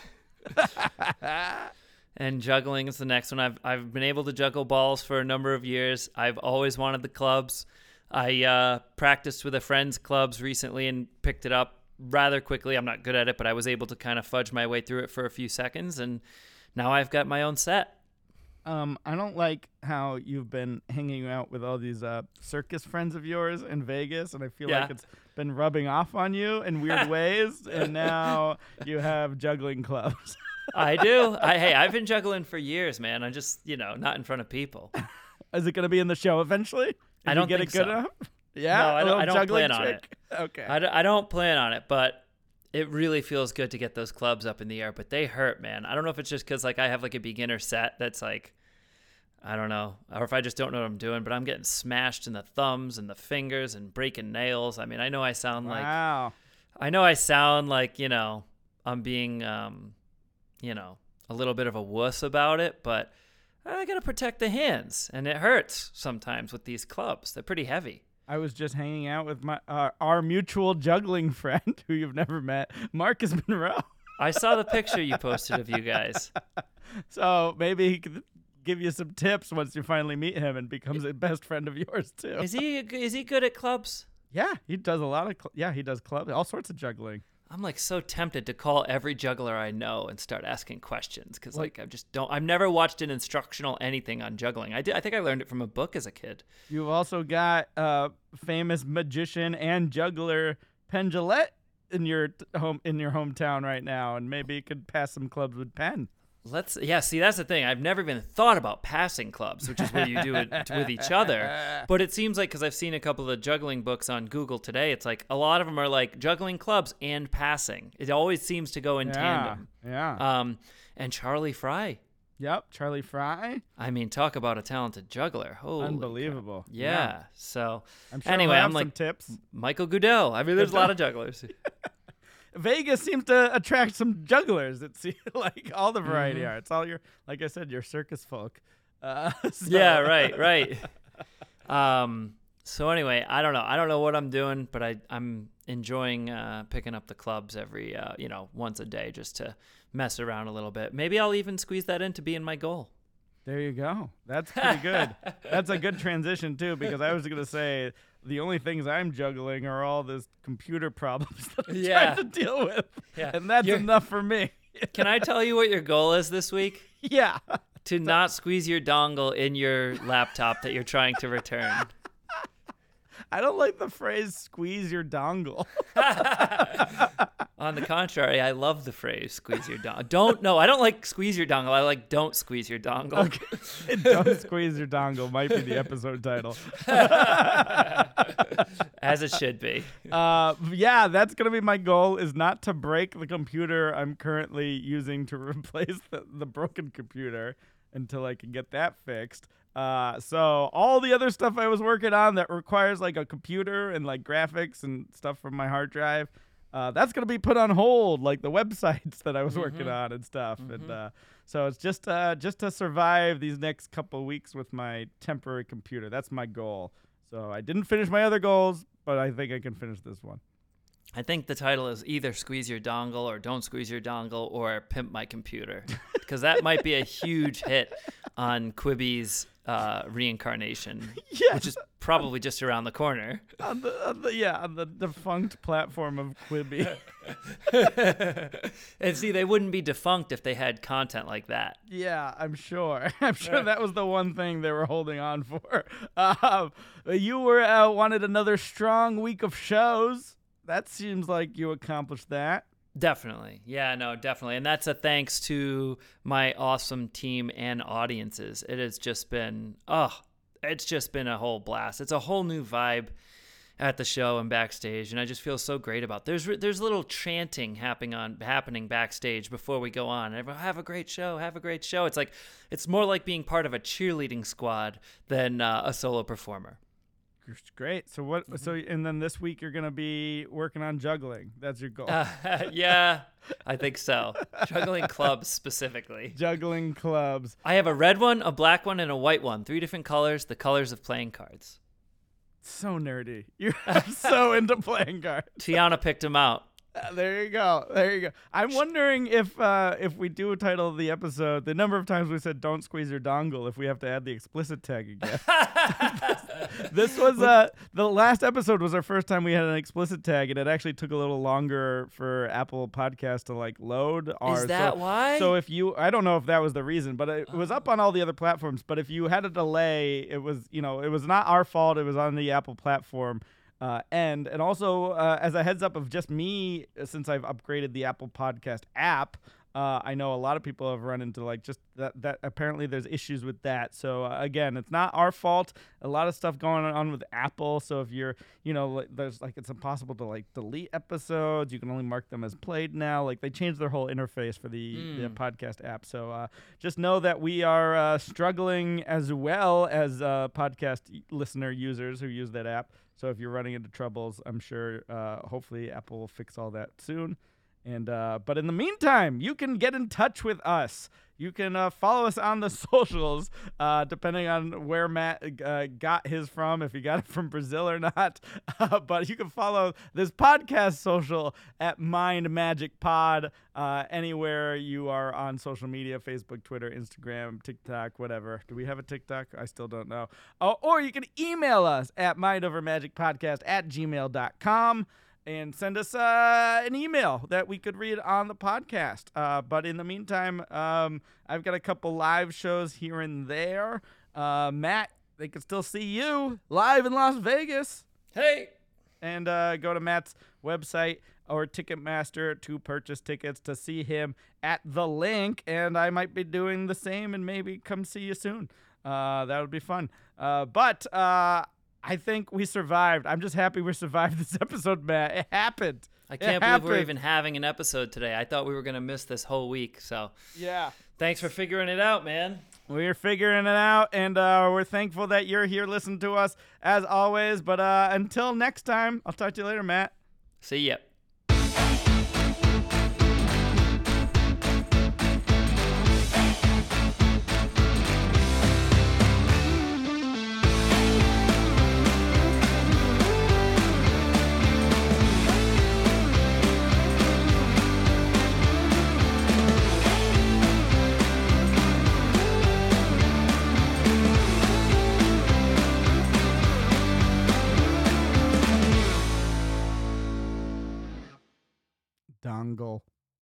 And juggling is the next one. I've I've been able to juggle balls for a number of years. I've always wanted the clubs. I uh, practiced with a friend's clubs recently and picked it up rather quickly. I'm not good at it, but I was able to kind of fudge my way through it for a few seconds, and now I've got my own set. Um, I don't like how you've been hanging out with all these uh, circus friends of yours in Vegas, and I feel like it's been rubbing off on you in weird ways. And now you have juggling clubs. I do. I hey, I've been juggling for years, man. I'm just you know not in front of people. Is it going to be in the show eventually? If I don't get think it good so. enough. Yeah, No, I don't- I don't plan on it. Okay. I, d- I don't plan on it, but it really feels good to get those clubs up in the air. But they hurt, man. I don't know if it's just because like I have like a beginner set that's like, I don't know, or if I just don't know what I'm doing. But I'm getting smashed in the thumbs and the fingers and breaking nails. I mean, I know I sound like wow. I know I sound like you know I'm being um, you know, a little bit of a wuss about it, but I gotta protect the hands, and it hurts sometimes with these clubs. They're pretty heavy. I was just hanging out with my uh, our mutual juggling friend who you've never met, Marcus Monroe. I saw the picture you posted of you guys. So maybe he could give you some tips once you finally meet him and becomes a best friend of yours too. Is he is he good at clubs? yeah, he does a lot of cl- yeah, he does clubs, all sorts of juggling. I'm like so tempted to call every juggler I know and start asking questions because like I just don't. I've never watched an instructional anything on juggling. I did. I think I learned it from a book as a kid. You've also got uh, famous magician and juggler Penn Jillette in your t- home in your hometown right now, and maybe you could pass some clubs with Penn. Let's yeah. See, that's the thing. I've never even thought about passing clubs, which is where you do it with each other. But it seems like because I've seen a couple of juggling books on Google today, it's like a lot of them are like juggling clubs and passing. It always seems to go in Yeah, tandem. yeah, Um, and Charlie Frye. yep. Charlie Frye, I mean, talk about a talented juggler. Holy unbelievable. Yeah. So I'm sure anyway, I'm like tips. Michael Goudeau. I mean, there's a lot of jugglers. Vegas seems to attract some jugglers. It's like all the variety Mm-hmm. are. It's all your, like I said, your circus folk. Uh, so- yeah, right, right. Um. So anyway, I don't know. I don't know what I'm doing, but I I'm enjoying uh, picking up the clubs every uh, you know once a day just to mess around a little bit. Maybe I'll even squeeze that in to being my goal. There you go. That's pretty good. That's a good transition too, because I was gonna say the only things I'm juggling are all this computer problems that I'm Yeah. trying to deal with, Yeah. and that's You're- enough for me. Can I tell you what your goal is this week? yeah. To not squeeze your dongle in your laptop that you're trying to return. I don't like the phrase "squeeze your dongle." On the contrary, I love the phrase "squeeze your dongle." Don't no, I don't like "squeeze your dongle." I like "don't squeeze your dongle." don't squeeze your dongle might be the episode title. as it should be. Uh, yeah, that's gonna be my goal. Is not to break the computer I'm currently using to replace the, the broken computer until I can get that fixed. Uh, so all the other stuff I was working on that requires like a computer and like graphics and stuff from my hard drive, uh, that's gonna be put on hold, like the websites that I was working on and stuff. And uh, so it's just uh, just to survive these next couple weeks with my temporary computer. That's my goal. So I didn't finish my other goals, but I think I can finish this one. I think the title is either "Squeeze Your Dongle" or "Don't Squeeze Your Dongle" or "Pimp My Computer," because that might be a huge hit on Quibi's uh, reincarnation, which is probably just around the corner. on the, on the yeah on the defunct platform of Quibi. and see, they wouldn't be defunct if they had content like that. yeah, I'm sure. I'm sure that was the one thing they were holding on for. Um, you were uh, wanted another strong week of shows. That seems like you accomplished that. Definitely. Yeah, no, definitely. And that's a thanks to my awesome team and audiences. It has just been, oh, it's just been a whole blast. It's a whole new vibe at the show and backstage, and I just feel so great about. It. There's there's little chanting happening on happening backstage before we go on. Everyone, have a great show, have a great show. It's like it's more like being part of a cheerleading squad than uh, a solo performer. Great. So what? So and then this week you're gonna be working on juggling. That's your goal. Uh, yeah, I think so. Juggling clubs specifically. juggling clubs. I have a red one, a black one, and a white one. Three different colors, the colors of playing cards. So nerdy. You're so into playing cards. Tiana picked them out. There you go. There you go. I'm wondering if uh, if we do title the episode the number of times we said "Don't squeeze your dongle" if we have to add the explicit tag again. this was uh the last episode was our first time we had an explicit tag, and it actually took a little longer for Apple Podcast to like load. Ours. Is that so, why? So if you, I don't know if that was the reason, but it was up on all the other platforms. But if you had a delay, it was you know it was not our fault. It was on the Apple platform uh, end. And also, uh, as a heads up of just me, uh, since I've upgraded the Apple Podcast app, uh, I know a lot of people have run into like just that. That apparently there's issues with that. So uh, again, it's not our fault. A lot of stuff going on with Apple. So if you're, you know, like, there's like it's impossible to like delete episodes. You can only mark them as played now. Like they changed their whole interface for the, the Mm. podcast app. So uh, just know that we are uh, struggling as well as uh, podcast listener users who use that app. So if you're running into troubles, I'm sure uh, hopefully Apple will fix all that soon. And uh, but in the meantime, you can get in touch with us. You can uh, follow us on the socials, uh, depending on where Matt uh, got his from, if he got it from Brazil or not. Uh, but you can follow this podcast social at Mind Magic Pod uh, anywhere you are on social media: Facebook, Twitter, Instagram, TikTok, whatever. Do we have a TikTok? I still don't know. Oh, or you can email us at mindovermagicpodcast at gmail.com and send us uh, an email that we could read on the podcast. Uh, but in the meantime, um, I've got a couple live shows here and there. Uh, Matt, they can still see you live in Las Vegas. hey, And uh, go to Matt's website or Ticketmaster to purchase tickets to see him at the LINQ. And I might be doing the same and maybe come see you soon. Uh, that would be fun. Uh, but uh, I think we survived. I'm just happy we survived this episode, Matt. It happened. I can't believe we're even having an episode today. I thought we were gonna miss this whole week. So Yeah. thanks for figuring it out, man. We're figuring it out, and uh, we're thankful that you're here listening to us as always. But uh, until next time, I'll talk to you later, Matt. See ya.